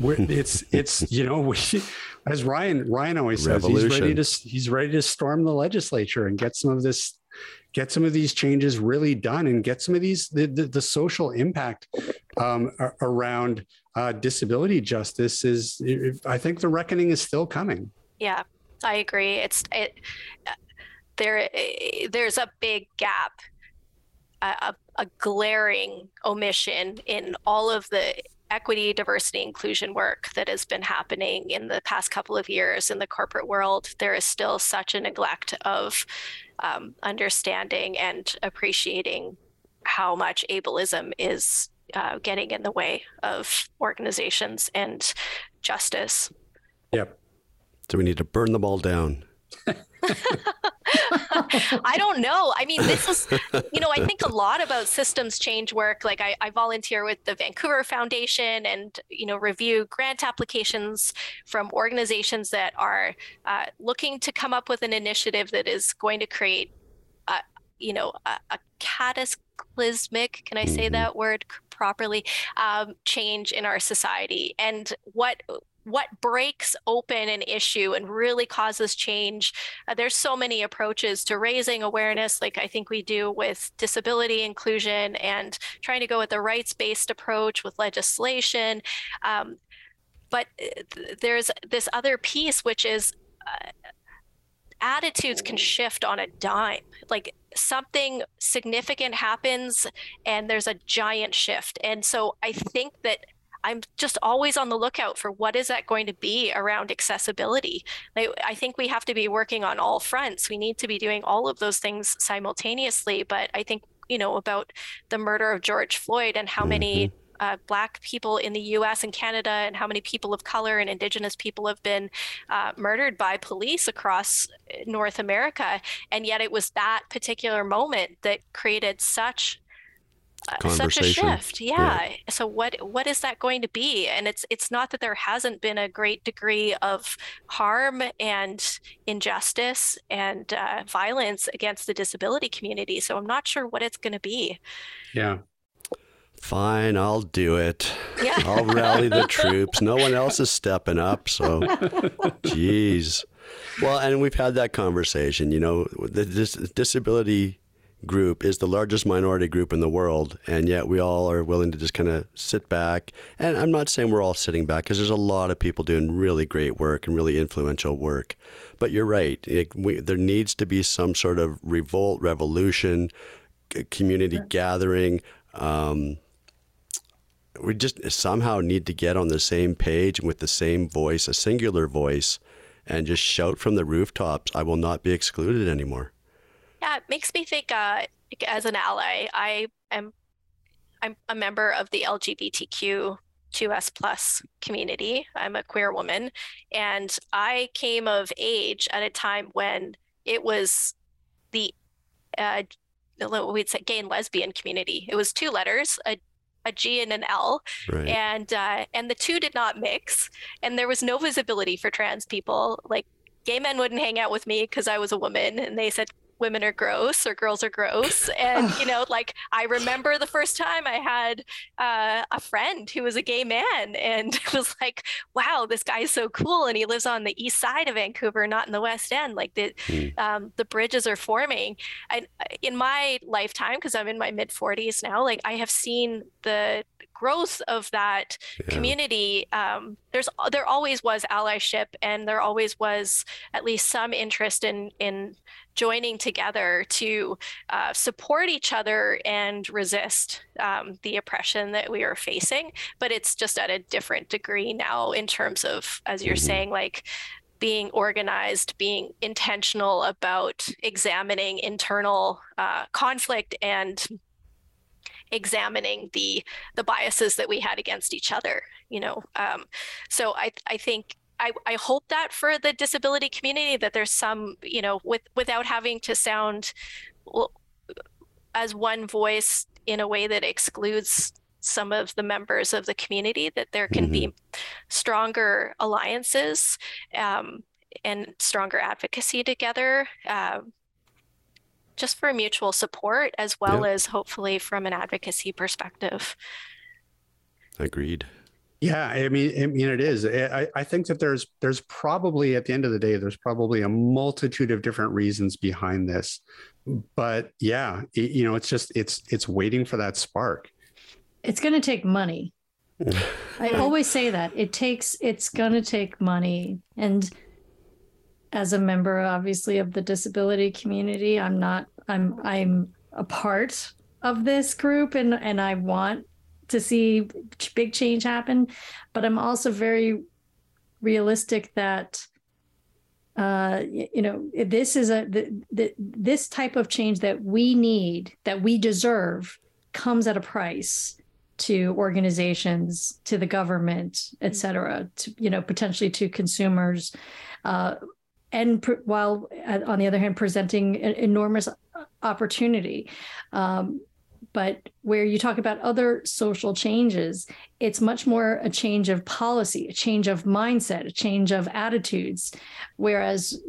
it's it's you know, we, as Ryan Ryan always says, he's ready to he's ready to storm the legislature and get some of this get some of these changes really done and get some of these the, the, the social impact um, around uh, disability justice is i think the reckoning is still coming. Yeah i agree. It's it there there's a big gap a, a glaring omission in all of the equity, diversity, inclusion work that has been happening in the past couple of years in the corporate world, there is still such a neglect of um, understanding and appreciating how much ableism is uh, getting in the way of organizations and justice. Yep. So we need to burn them all down. I don't know. I mean, this is, you know, I think a lot about systems change work. Like I, I volunteer with the Vancouver Foundation and, you know, review grant applications from organizations that are uh, looking to come up with an initiative that is going to create, a, you know, a, a cataclysmic, can I say mm-hmm. that word properly, um, change in our society. And what what breaks open an issue and really causes change. Uh, there's so many approaches to raising awareness, like I think we do with disability inclusion and trying to go with a rights based approach with legislation. Um, but uh, there's this other piece, which is uh, attitudes can shift on a dime. Like something significant happens and there's a giant shift. And so I think that I'm just always on the lookout for what is that going to be around accessibility. I, I think we have to be working on all fronts. We need to be doing all of those things simultaneously. But I think, you know, about the murder of George Floyd and how mm-hmm. many uh, Black people in the US and Canada, and how many people of color and Indigenous people have been uh, murdered by police across North America. And yet it was that particular moment that created such such a shift yeah. yeah. so what what is that going to be and it's it's not that there hasn't been a great degree of harm and injustice and uh, violence against the disability community so i'm not sure what it's going to be yeah Fine, I'll do it. Yeah. I'll rally the troops. No one else is stepping up. So, geez. Well, and we've had that conversation. You know, the dis- disability group is the largest minority group in the world, and yet we all are willing to just kind of sit back. And I'm not saying we're all sitting back because there's a lot of people doing really great work and really influential work. But you're right. It, we, there needs to be some sort of revolt, revolution, community sure. gathering. Um, we just somehow need to get on the same page with the same voice, a singular voice, and just shout from the rooftops, I will not be excluded anymore. Yeah, it makes me think. Uh, as an ally, I am I'm a member of the LGBTQ 2S plus community. I'm a queer woman, and I came of age at a time when it was the uh, we'd say gay and lesbian community. It was two letters, a a G and an L, right. and uh, and the two did not mix, and there was no visibility for trans people. Like gay men wouldn't hang out with me because I was a woman, and they said women are gross or girls are gross. And, you know, like I remember the first time I had uh, a friend who was a gay man and it was like, wow, this guy is so cool. And he lives on the east side of Vancouver, not in the West End. Like the, mm. um, the bridges are forming. And uh, in my lifetime, because I'm in my mid 40s now, like I have seen the growth of that yeah. community um, there's there always was allyship and there always was at least some interest in in joining together to uh, support each other and resist um, the oppression that we are facing but it's just at a different degree now in terms of as you're mm-hmm. saying like being organized, being intentional about examining internal uh, conflict and examining the the biases that we had against each other you know um, so i i think I, I hope that for the disability community that there's some you know with without having to sound as one voice in a way that excludes some of the members of the community that there can mm-hmm. be stronger alliances um, and stronger advocacy together uh, just for mutual support as well yep. as hopefully from an advocacy perspective. Agreed. Yeah, I mean, I mean, it is. I, I think that there's there's probably at the end of the day, there's probably a multitude of different reasons behind this, but yeah, it, you know, it's just it's it's waiting for that spark. It's going to take money. I always say that it takes it's going to take money, and as a member obviously of the disability community i'm not i'm i'm a part of this group and and i want to see big change happen. But i'm also very realistic that uh, you know this is a the, the, this type of change that we need that we deserve comes at a price to organizations to the government et cetera to you know potentially to consumers. Uh, and pr- while uh, on the other hand presenting an enormous opportunity. Um, but where you talk about other social changes it's much more a change of policy a change of mindset a change of attitudes. Whereas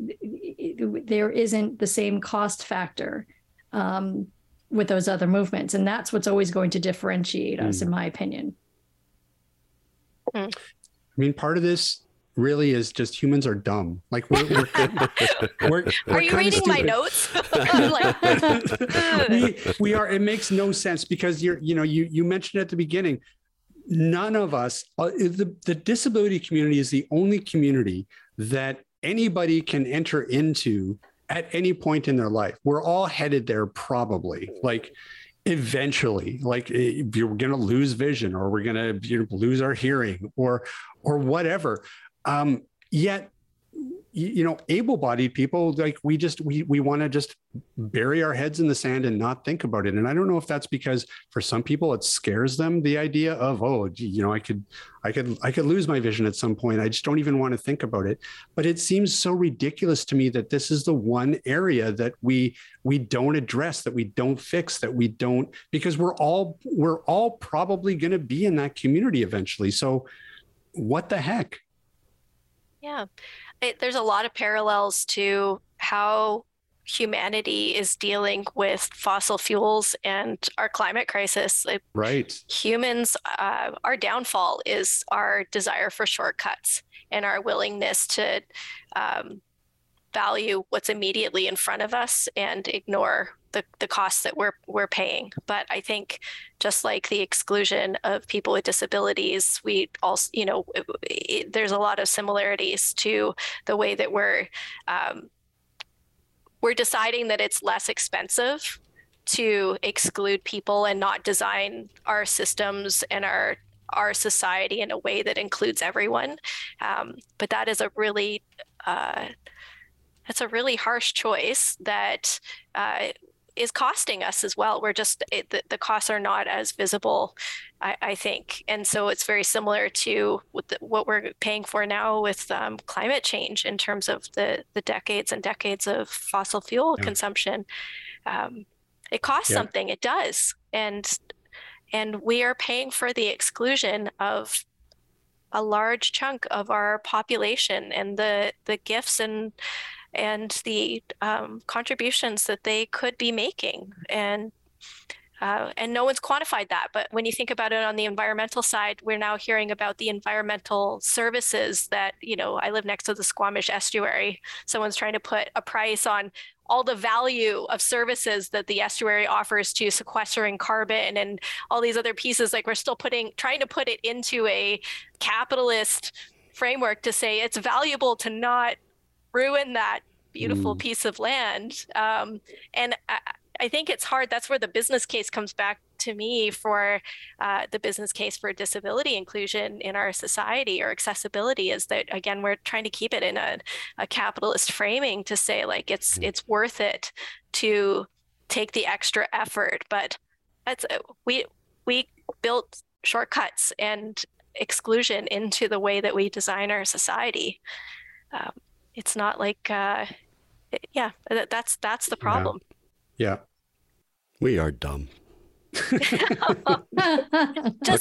there isn't the same cost factor um, with those other movements. And that's what's always going to differentiate us mm. in my opinion. I mean part of this really is just humans are dumb. Like we're, we're, we're, we're are you reading my notes? we, we are. It makes no sense because you're you know you you mentioned at the beginning. None of us, uh, the, the disability community is the only community that anybody can enter into at any point in their life. We're all headed there probably. Like eventually like eh, you're going to lose vision or we're going to you know, lose our hearing or or whatever um, yet, you know, able-bodied people like we just we we want to just bury our heads in the sand and not think about it. And I don't know if that's because for some people it scares them the idea of oh, you know, I could I could I could lose my vision at some point. I just don't even want to think about it. But it seems so ridiculous to me that this is the one area that we we don't address, that we don't fix, that we don't because we're all we're all probably going to be in that community eventually. So what the heck? Yeah, it, there's a lot of parallels to how humanity is dealing with fossil fuels and our climate crisis. Right. Humans, uh, our downfall is our desire for shortcuts and our willingness to um, value what's immediately in front of us and ignore the, the costs that we're we're paying. But I think just like the exclusion of people with disabilities, we also you know it, it, there's a lot of similarities to the way that we're um, we're deciding that it's less expensive to exclude people and not design our systems and our our society in a way that includes everyone. Um, but that is a really uh, that's a really harsh choice that uh, is costing us as well. We're just it, the, the, costs are not as visible, I, I, think, and so it's very similar to what, the, what we're paying for now with um, climate change in terms of the the decades and decades of fossil fuel yeah. consumption. Um, it costs yeah. something. It does, and and we are paying for the exclusion of a large chunk of our population and the the gifts and and the um, contributions that they could be making. And uh, and no one's quantified that. But when you think about it on the environmental side, we're now hearing about the environmental services that, you know, I live next to the Squamish estuary. Someone's trying to put a price on all the value of services that the estuary offers to sequestering carbon and all these other pieces. Like we're still putting, trying to put it into a capitalist framework to say it's valuable to not ruin that beautiful mm. piece of land. Um, and I, I think it's hard. That's where the business case comes back to me for uh, the business case for disability inclusion in our society or accessibility is that again we're trying to keep it in a, a capitalist framing to say like it's mm-hmm. it's worth it to take the extra effort but that's uh, we we built shortcuts and exclusion into the way that we design our society um, it's not like uh, yeah that's that's the problem yeah. We are dumb. Just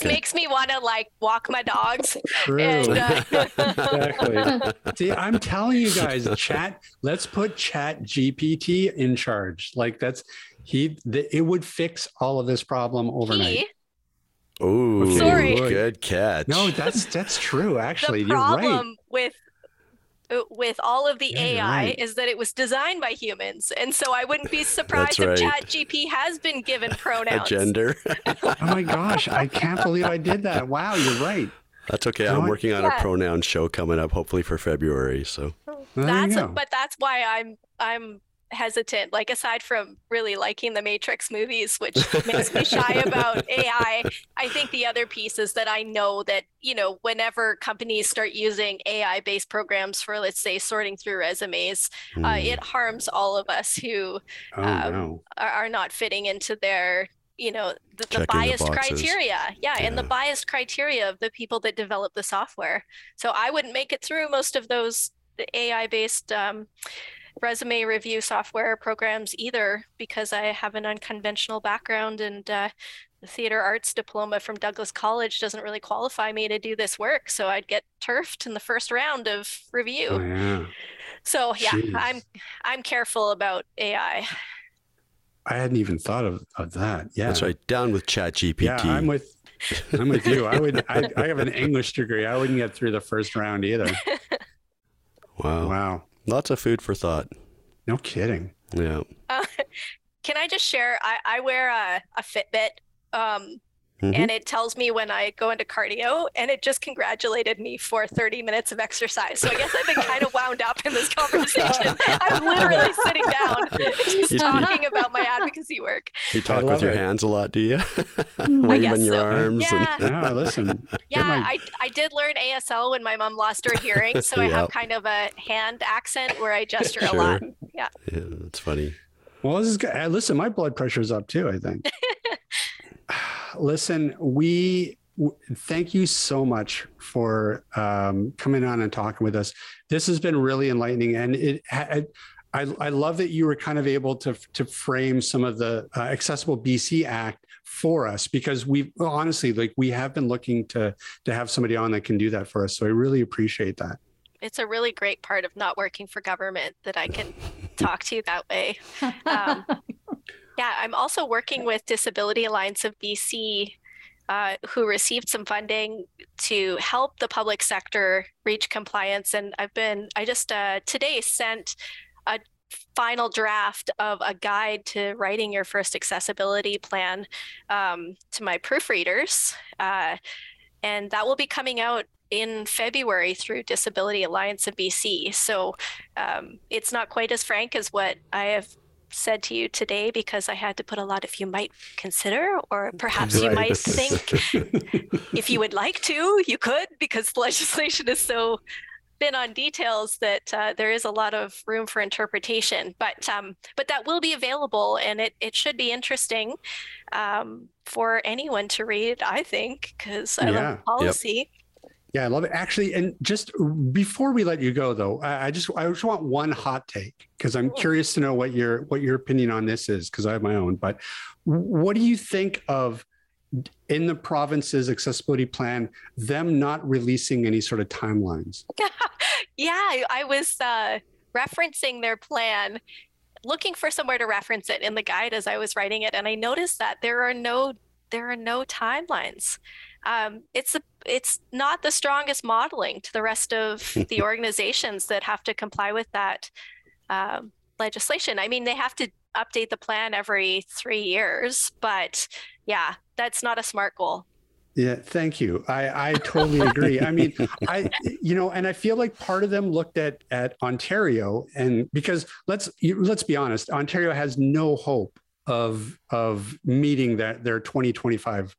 okay. makes me want to like walk my dogs. True. And, uh... exactly. See, I'm telling you guys, chat. Let's put Chat GPT in charge. Like that's he. The, it would fix all of this problem overnight. Oh, sorry. Good catch. No, that's that's true. Actually, the problem you're right. with Uh, with all of the yeah, AI right. is that it was designed by humans. And so I wouldn't be surprised right. if ChatGPT has been given pronouns. A gender. oh my gosh. I can't believe I did that. Wow, you're right. That's okay. I'm working on yeah. a pronoun show coming up, hopefully for February. So that's a, but that's why I'm I'm hesitant like aside from really liking the matrix movies which makes me shy about ai i think the other piece is that i know that you know whenever companies start using ai based programs for let's say sorting through resumes mm. uh, hmm. it harms all of us who oh, um, no. are, are not fitting into their you know the, the biased the criteria yeah, yeah, and the biased criteria of the people that develop the software so i wouldn't make it through most of those ai based um, resume review software programs either because I have an unconventional background and uh, the theater arts diploma from Douglas College doesn't really qualify me to do this work. So I'd get turfed in the first round of review. Oh, yeah. So yeah, Jeez. I'm I'm careful about AI. I hadn't even thought of, of that. Yeah. That's right. Down with Chat GPT. Yeah, I'm with I'm with you. I would I, I have an English degree. I wouldn't get through the first round either. Wow. Wow. Lots of food for thought. No kidding. Yeah. Uh, can I just share? I, I wear a, a Fitbit um, Mm-hmm. and it tells me when I go into cardio, and it just congratulated me for 30 minutes of exercise. So I guess I've been kind of wound up in this conversation. I'm literally sitting down, just talking about my advocacy work. You talk with your it. hands a lot, do you? Waving your so. arms. Yeah. And... yeah, listen. Yeah, my... I, I did learn ASL when my mom lost her hearing, so I have kind of a hand accent where I gesture sure. a lot. Yeah. Yeah, that's funny. Well, this is good. Listen, my blood pressure's up too. I think listen, we thank you so much for um, coming on and talking with us. This has been really enlightening, and it. I, I love that you were kind of able to to frame some of the uh, Accessible BC Act for us because we well, honestly like we have been looking to to have somebody on that can do that for us. So I really appreciate that. It's a really great part of not working for government that I can talk to you that way. Um, yeah, I'm also working with Disability Alliance of BC, uh, who received some funding to help the public sector reach compliance. And I've been, I just uh, today sent a final draft of a guide to writing your first accessibility plan um, to my proofreaders. Uh, and that will be coming out in February through Disability Alliance of BC. So um, it's not quite as frank as what I have said to you today because I had to put a lot of you might consider, or perhaps right. you might think if you would like to, you could, because the legislation is so thin on details that uh, there is a lot of room for interpretation. But um, but that will be available, and it it should be interesting um, for anyone to read. I think because I yeah. love policy. Yep. Yeah, I love it. Actually, and just before we let you go, though, I, just I just want one hot take because I'm cool. curious to know what your what your opinion on this is because I have my own. But what do you think of in the province's accessibility plan them not releasing any sort of timelines? yeah, I was. Uh referencing their plan, looking for somewhere to reference it in the guide as I was writing it, and I noticed that there are no there are no timelines. Um, it's a, it's not the strongest modeling to the rest of the organizations that have to comply with that um, legislation. I mean, they have to update the plan every three years, but yeah, that's not a smart goal. Yeah, thank you. I, I totally agree. I mean, I you know, and I feel like part of them looked at at Ontario, and because let's let's be honest, Ontario has no hope of of meeting that their 2025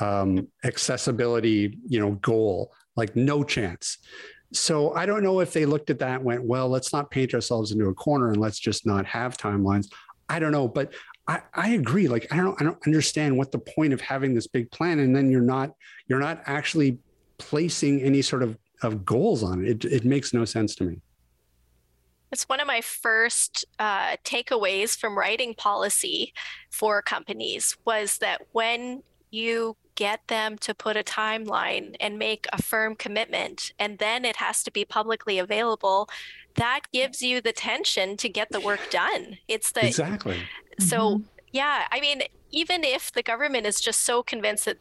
um, accessibility you know goal. Like no chance. So I don't know if they looked at that and went, well, let's not paint ourselves into a corner and let's just not have timelines. I don't know, but I, I agree. Like I don't I don't understand what the point of having this big plan and then you're not you're not actually placing any sort of of goals on it. It, it makes no sense to me. It's one of my first uh, takeaways from writing policy for companies was that when you get them to put a timeline and make a firm commitment, and then it has to be publicly available, that gives you the tension to get the work done. It's the exactly. So, mm-hmm. yeah, I mean, even if the government is just so convinced that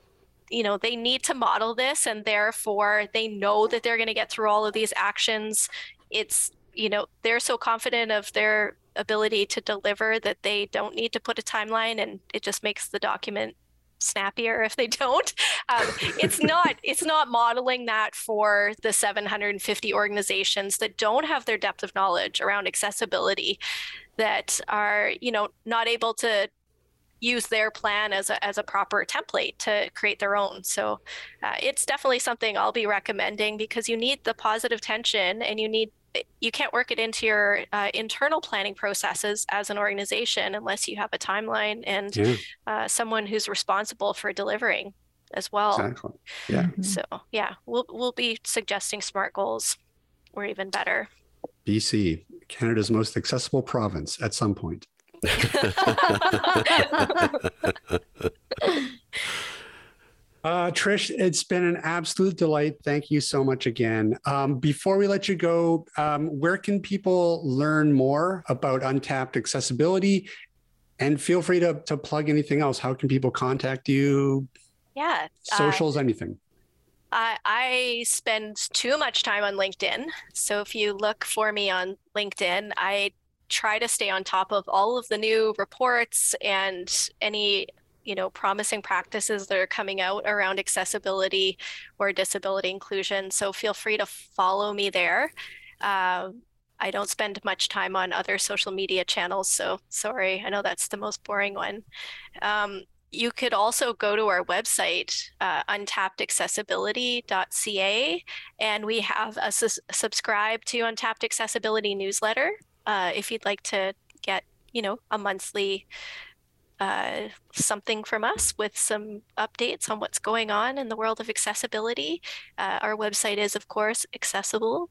you know they need to model this and therefore they know that they're going to get through all of these actions it's you know they're so confident of their ability to deliver that they don't need to put a timeline and it just makes the document snappier if they don't. Um, it's not it's not modeling that for the 750 organizations that don't have their depth of knowledge around accessibility that are you know not able to use their plan as a, as a proper template to create their own. So uh, it's definitely something i'll be recommending because you need the positive tension and you need you can't work it into your uh, internal planning processes as an organization unless you have a timeline and yeah. uh, someone who's responsible for delivering as well. Exactly. Yeah. Mm-hmm. So yeah, we'll we'll be suggesting smart goals or even better. BC, Canada's most accessible province at some point. Uh, Trish, it's been an absolute delight. Thank you so much again. Um, before we let you go, um, where can people learn more about untapped accessibility? And feel free to, to plug anything else. How can people contact you? Yeah. Socials, uh, anything. I, I spend too much time on LinkedIn. So if you look for me on LinkedIn, I try to stay on top of all of the new reports and any you know promising practices that are coming out around accessibility or disability inclusion. So feel free to follow me there. Uh, i don't spend much time on other social media channels so sorry. I know that's the most boring one. Um, you could also go to our website, uh, untappedaccessibility.ca, and we have a su- subscribe to Untapped Accessibility newsletter uh, if you'd like to get, you know, a monthly uh, something from us with some updates on what's going on in the world of accessibility. Uh, our website is, of course, accessible.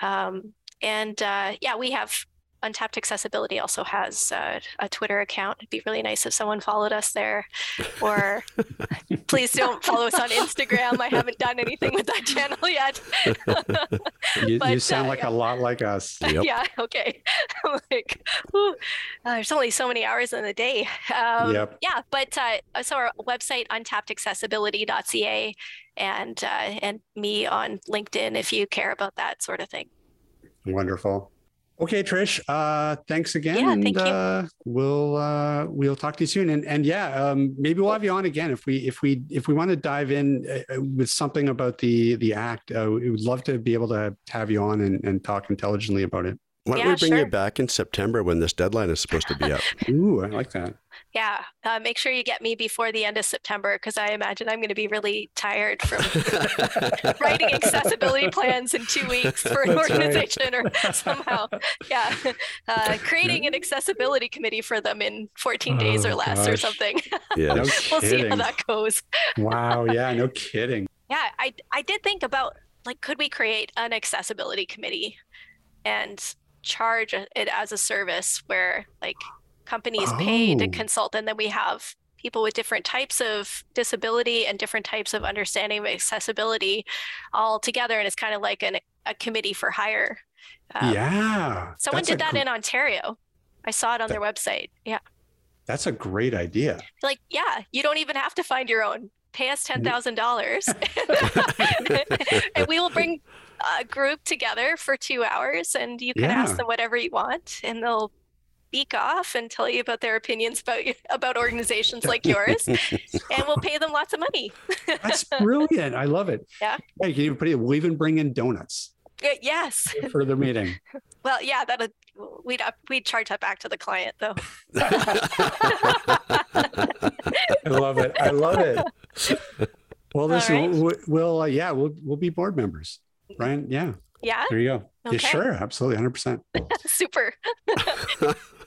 Um, and uh, yeah, we have Untapped Accessibility also has uh, a Twitter account. It'd be really nice if someone followed us there. Or please don't follow us on Instagram. I haven't done anything with that channel yet. you, but, you, sound uh, like yeah. a lot like us. Yep. Yeah. Okay. like, uh, there's only so many hours in the day. Um, yep. Yeah. But uh, so our website, untappedaccessibility.ca, and uh, and me on LinkedIn if you care about that sort of thing. Wonderful. Okay, Trish. Uh, thanks again, yeah, and thank uh, we'll uh, we'll talk to you soon. And and yeah, um, maybe we'll have you on again if we if we if we want to dive in uh, with something about the the act. Uh, we would love to be able to have you on and, and talk intelligently about it. Why don't yeah, we bring sure. you back in September when this deadline is supposed to be up? Ooh, I like that. Yeah, uh, make sure you get me before the end of September because I imagine I'm going to be really tired from writing accessibility plans in two weeks for an That's organization right. or somehow, yeah, uh, creating an accessibility committee for them in 14 days oh, or less gosh. or something. Yeah, no we'll see how that goes. wow, yeah, no kidding. Yeah, I I did think about like could we create an accessibility committee and charge it as a service where like companies oh. pay to oh. consult and then we have people with different types of disability and different types of understanding of accessibility all together and it's kind of like an, a committee for hire Um, yeah. Someone did that gr- in Ontario. I saw it on their website. Yeah. That's a great idea. Like, yeah, you don't even have to find your own. Pay us ten thousand dollars, and we will bring a group together for two hours, and you can Yeah. ask them whatever you want, and they'll speak off and tell you about their opinions about about organizations like yours, and we'll pay them lots of money. That's brilliant. I love it. Yeah. Hey, can even put it, we'll even bring in donuts Uh, yes. for the meeting. Well, yeah, that we'd up, we'd charge that back to the client though. I love it. I love it. Well, listen, right. we'll, we'll uh, yeah, we'll we'll be board members, right? Yeah, Yeah, there you go. Okay. Yeah, sure, absolutely, hundred percent. super.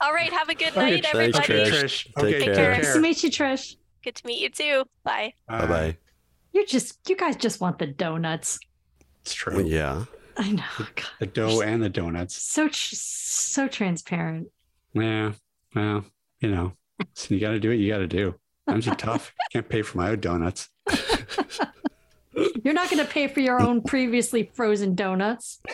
All right, have a good night, thanks, everybody. Trish. Okay, Take take care. care. Nice to meet you, Trish. Good to meet you too. Bye. Bye bye. You just, you guys just want the donuts. It's true. Yeah. I know. God, The dough and the donuts. so tr- so transparent. Yeah. Well, you know, so you got to do what you got to do. Times are tough. Can't pay for my own donuts. You're not going to pay for your own previously frozen donuts.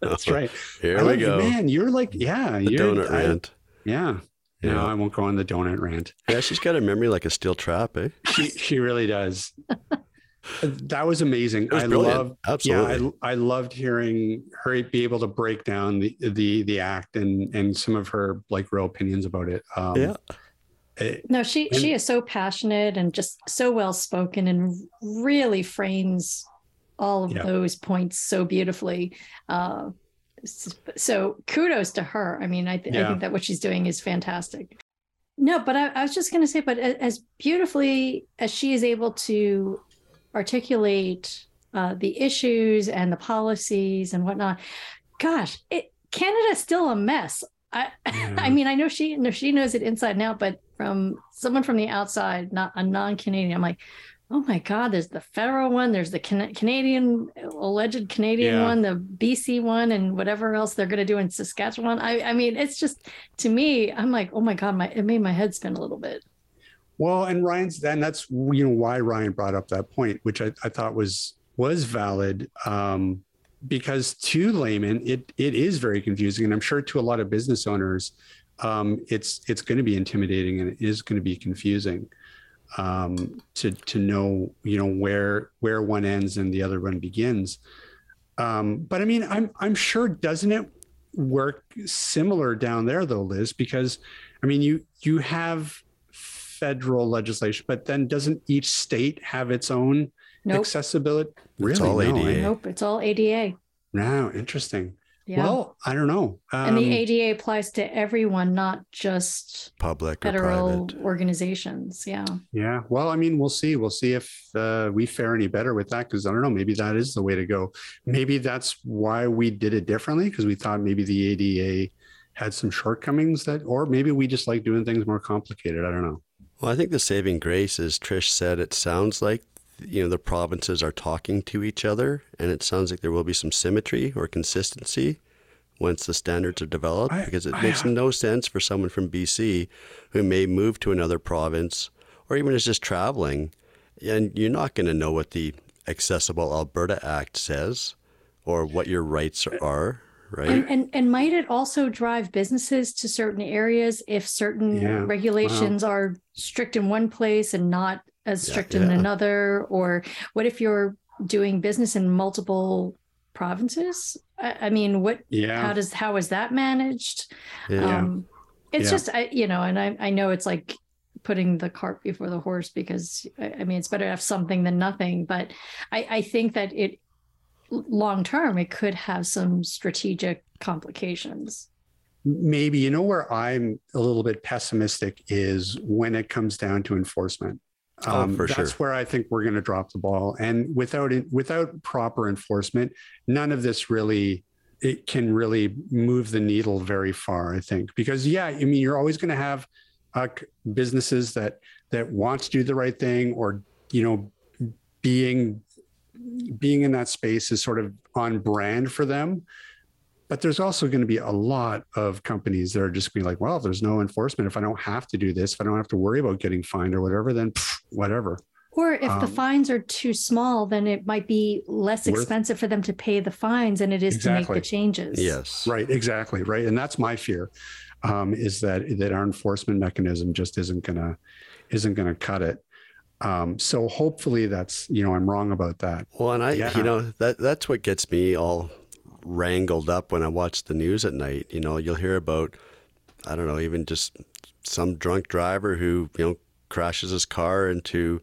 That's right. Here I we love go. Man, you're like, yeah, The you're donut I- rant. Yeah. No, Yeah. I won't go on the donut rant. Yeah, she's got a memory like a steel trap, eh? She she really does. that was amazing. Was I brilliant. love Absolutely. Yeah, I, I loved hearing her be able to break down the the the act and and some of her like real opinions about it. Um, Yeah. No, she she is so passionate and just so well spoken and really frames all of Yeah. those points so beautifully. Uh, so kudos to her. I mean, I, th- I think that what she's doing is fantastic. No, but I, I was just going to say, but as beautifully as she is able to articulate uh, the issues and the policies and whatnot, gosh, it, Canada's still a mess. I, I mean, I know she no, she knows it inside and out, but from someone from the outside, not a non-Canadian, I'm like, oh my God, there's the federal one, there's the Can- Canadian alleged Canadian Yeah. one, the BC one, and whatever else they're gonna do in Saskatchewan. I, I mean, it's just to me, I'm like, oh my God, my it made my head spin a little bit. Well, and Ryan's then that's you know why Ryan brought up that point, which I, I thought was was valid. Um, because to laymen, it it is very confusing, and I'm sure to a lot of business owners, um, it's it's going to be intimidating and it is going to be confusing um, to to know you know where where one ends and the other one begins. Um, but I mean, I'm I'm sure doesn't it work similar down there though, Lis? Because I mean, you you have federal legislation, but then doesn't each state have its own Nope, accessibility? It's Really? all No, ADA. I- nope, it's all ADA. No, interesting. Yeah. Well, I don't know. and the Um, ADA applies to everyone, not just Public or federal private. organizations. Yeah. Yeah. Well, I mean, we'll see. We'll see if uh, we fare any better with that because I don't know. Maybe that is the way to go. Maybe that's why we did it differently because we thought maybe the ADA had some shortcomings that, or maybe we just like doing things more complicated. I don't know. Well, I think the saving grace, as Trish said, it sounds like you know the provinces are talking to each other, and it sounds like there will be some symmetry or consistency once the standards are developed. I- because it I- makes no sense for someone from BC who may move to another province or even is just traveling, and you're not going to know what the Accessible Alberta Act says or what your rights uh, are. Right? And, and and might it also drive businesses to certain areas if certain Yeah, regulations are strict in one place and not as Yeah, strict in another? Or what if you're doing business in multiple provinces? I, I mean, what Yeah. how does how is that managed? yeah. Um, it's Yeah. just I, you know, and I I know it's like putting the cart before the horse because I, I mean it's better to have something than nothing. But I I think that it long term it could have some strategic complications. maybe you know where i'm a little bit pessimistic is when it comes down to enforcement Oh, um, for that's sure. where i think we're going to drop the ball. And without without proper enforcement none of this really it can really move the needle very far i think. Because yeah i mean you're always going to have uh, businesses that that want to do the right thing or you know being being in that space is sort of on brand for them but there's also going to be a lot of companies that are just being like, well, if there's no enforcement, if I don't have to do this, if I don't have to worry about getting fined or whatever, then pff, whatever. Or if the Um, fines are too small, then it might be less Worth- expensive for them to pay the fines than it is to make the changes. Yes. Right, exactly, right, and that's my fear, um, is that that our enforcement mechanism just isn't gonna isn't gonna cut it. Um, so hopefully that's you know I'm wrong about that. Well, and I, Yeah. you know, that that's what gets me all wrangled up when I watch the news at night. You know, you'll hear about, I don't know, even just some drunk driver who you know crashes his car into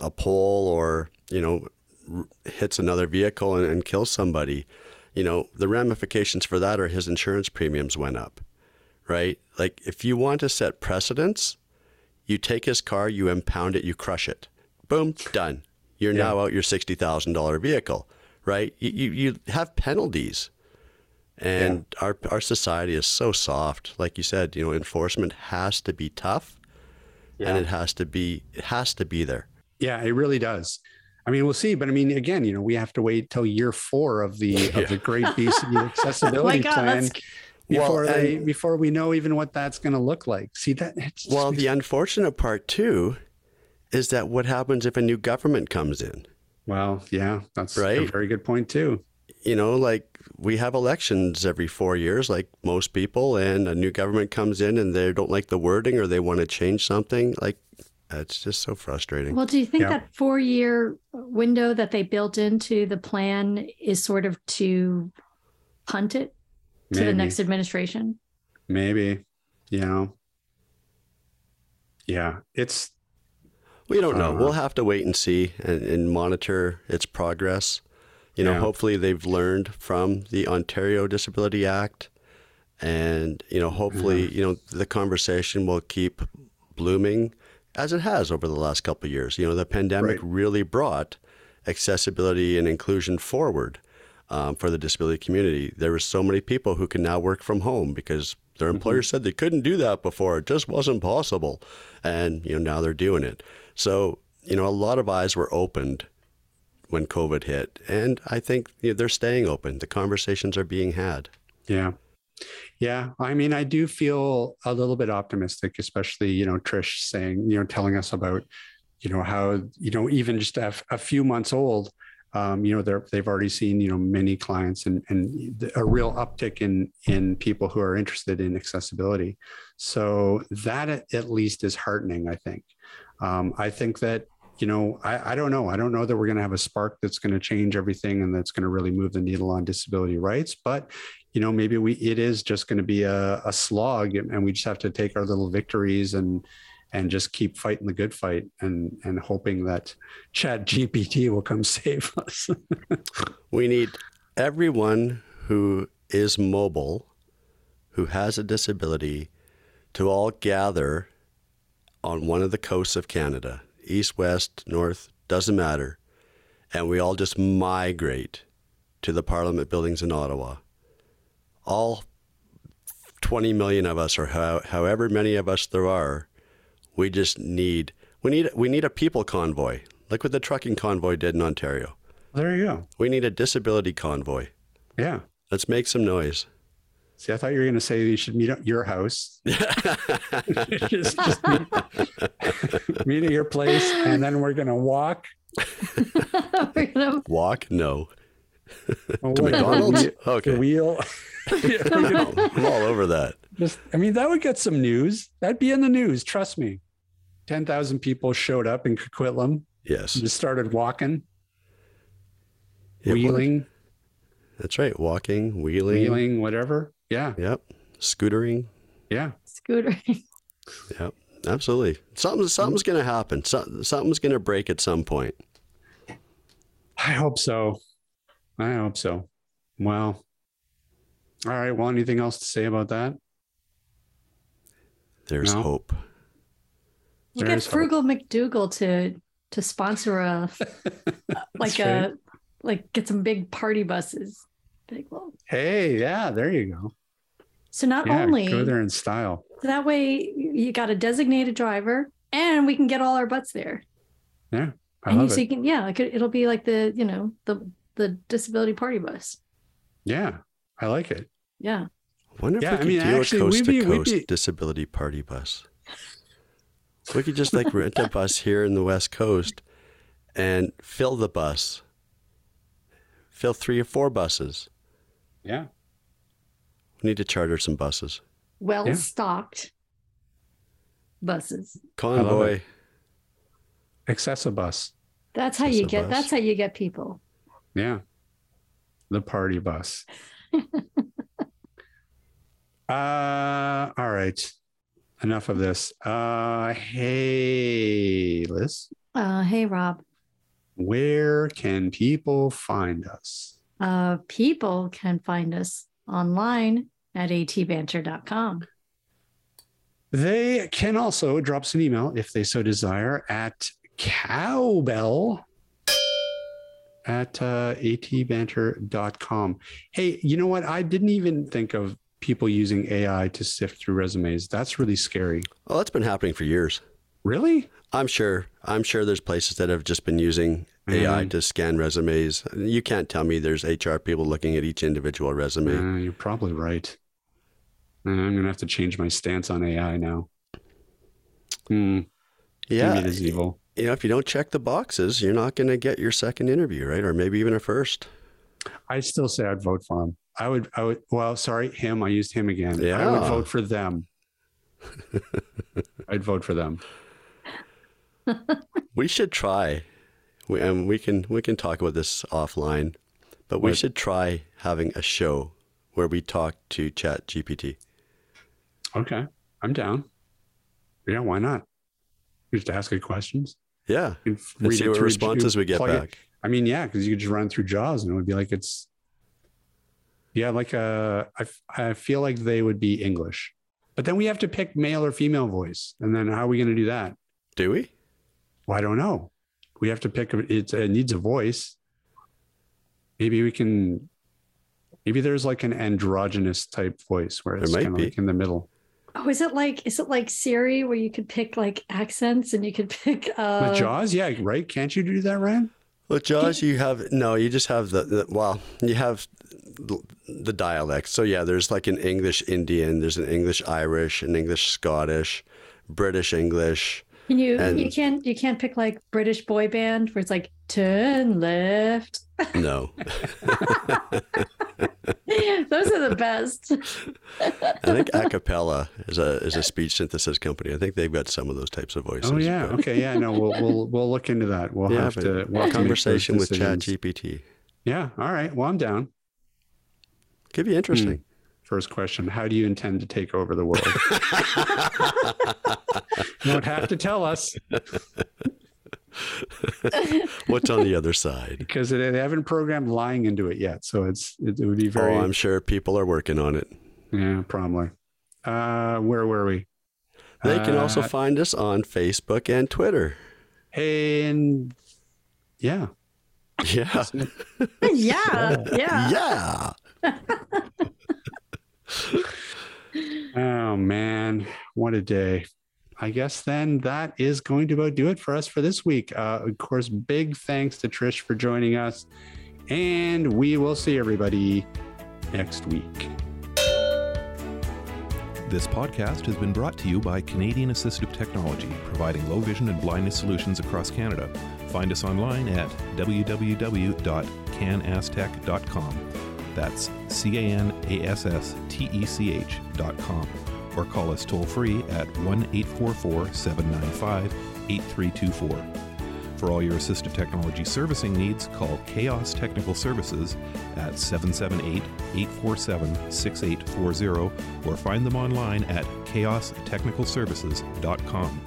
a pole or you know r- hits another vehicle and, and kills somebody. You know, the ramifications for that are his insurance premiums went up, right? Like if you want to set precedents, you take his car, you impound it, you crush it. Boom, done. You're Yeah. now out your sixty thousand dollar vehicle, right? You, you you have penalties, and our our society is so soft. Like you said, you know, enforcement has to be tough, and it has to be it has to be there. Yeah, it really does. I mean, we'll see, but I mean, again, you know, we have to wait till year four of the Yeah. of the Great BC accessibility Oh God, plan that's- before Well, they and- before we know even what that's going to look like. See that? It's Well, the unfortunate part too is that what happens if a new government comes in? Well, yeah, that's a very good point too. You know, like we have elections every four years, like most people, and a new government comes in and they don't like the wording or they want to change something. Like, it's just so frustrating. Well, do you think Yeah. that four year window that they built into the plan is sort of to punt it to the next administration? Maybe, you know, yeah, it's We don't know. Uh, we'll have to wait and see and, and monitor its progress. You know, Yeah. hopefully they've learned from the Ontario Disability Act, and you know, hopefully, you know, the conversation will keep blooming as it has over the last couple of years. You know, the pandemic Right. really brought accessibility and inclusion forward um, for the disability community. There were so many people who can now work from home because their employers said they couldn't do that before. It just wasn't possible, and you know now they're doing it. So you know, a lot of eyes were opened when COVID hit, and I think you know, they're staying open. The conversations are being had. Yeah. Yeah. I mean, I do feel a little bit optimistic, especially, you know, Trish saying, you know, telling us about, you know, how, you know, even just a, few months old, um, you know, they're, they've already seen, you know, many clients and, and a real uptick in, in people who are interested in accessibility. So that at, at least is heartening, I think. Um, I think that, you know, I, I don't know. I don't know that we're going to have a spark that's going to change everything and that's going to really move the needle on disability rights. But you know maybe we it is just going to be a, a slog and we just have to take our little victories and and just keep fighting the good fight and and hoping that ChatGPT will come save us We need everyone who is mobile, who has a disability, to all gather on one of the coasts of Canada, east, west, north, doesn't matter. And we all just migrate to the Parliament buildings in Ottawa. All 20 million of us, or how, however many of us there are, we just need we need we need a people convoy, Look what the trucking convoy did in Ontario. there you go We need a disability convoy. yeah Let's make some noise. See i thought you were going to say you should meet at your house just, just meet, meet at your place and then we're going to walk We're gonna- Walk? No. well, To McDonald's? the Okay. wheel Yeah, we're gonna- I'm all over that. Just, I mean, that would get some news. That'd be in the news. Trust me. 10,000 people showed up in Coquitlam Yes. and just started walking, It would. wheeling, That's right. Walking, wheeling. wheeling, whatever. Yeah. Yep. Scootering. Yeah. Scootering. Yep. Absolutely. Something, something's going to happen. Some, something's going to break at some point. I hope so. I hope so. Well, all right. Well, anything else to say about that? There's No. hope. We'll There get is hope. Frugal McDoogal to to sponsor a like That's a right. like get some big party buses. Big well, Hey, yeah, there you go. So not Yeah, only go there in style. so that way you got a designated driver and we can get all our butts there. Yeah. I and you, love so it. you can yeah, like it, it'll be like the you know the the disability party bus. Yeah. I like it. Yeah. Wonder if Yeah, we I could mean, do actually, a coast be- to coast be- disability party bus. We could just like rent a bus here in the West Coast and fill the bus. Fill three or four buses. Yeah. We need to charter some buses. Well Yeah. stocked buses. Convoy. it. Accessibus. That's how you get. That's how you get people. Yeah. The party bus. uh all right. Enough of this. Uh hey Lis, Uh, hey, Rob. where can people find us? Uh, people can find us online at atbanter.com. They can also drop us an email if they so desire at cowbell at uh, atbanter.com. Hey, you know what? I didn't even think of people using AI to sift through resumes. That's really scary. Well, that's been happening for years. Really? I'm sure. I'm sure there's places that have just been using AI Mhm. to scan resumes. You can't tell me there's HR people looking at each individual resume. Uh, you're probably right. Uh, I'm going to have to change my stance on AI now. Hmm. yeah. It is evil. You know, if you don't check the boxes, you're not going to get your second interview, right? Or maybe even a first. I still say I'd vote for him. I would, I would, well, sorry, him. I used him again. Yeah. I would vote for them. I'd vote for them. We should try, we, and we can we can talk about this offline, but we should try having a show where we talk to ChatGPT. Okay. I'm down. Yeah, why not? Just ask it questions. Yeah, and read see what responses we get plug it- back. I mean, yeah, because you could just run through JAWS and it would be like it's, yeah, like uh, I, I feel like they would be English, but then we have to pick male or female voice, and then how are we going to do that? Do we? Well, I don't know. We have to pick. a- It's, it needs a voice. Maybe we can. Maybe there's like an androgynous type voice where There it's might kind of be. like in the middle. Oh, is it like is it like Siri where you could pick like accents and you could pick uh With JAWS, yeah, right. Can't you do that, Ryan? With Jaws, you have no. You just have the, the well, you have the, the dialects. So yeah, there's like an English Indian, there's an English Irish, an English Scottish, British English. Can you And- you can't you can't pick like British boy band where it's like turn left. No, Those are the best. I think Acapela is a is a speech synthesis company. I think they've got some of those types of voices. Oh yeah. but- Okay. Yeah. No. We'll we'll we'll look into that. We'll yeah, have but to. We'll have to conversation with Chat. GPT Yeah. All right. Well, I'm down. could be interesting. Hmm. First question: How do you intend to take over the world? You don't have to tell us What's on the other side? because they they haven't programmed lying into it yet. So it's it, it would be very oh, I'm sure people are working on it. yeah probably. Uh, where were we? They can also Uh, find us on Facebook and Twitter. and yeah. Yeah, yeah, yeah. yeah. Oh man, what a day. I guess then that is going to do it for us for this week. Uh, of course, big thanks to Trish for joining us. And we will see everybody next week. This podcast has been brought to you by Canadian Assistive Technology, providing low vision and blindness solutions across Canada. Find us online at www.canasstech.com. That's C A N A S S T E C H dot com. Or call us toll free at 1 844 795 8324. For all your assistive technology servicing needs, call Chaos Technical Services at 778 847 6840 or find them online at chaostechnicalservices.com.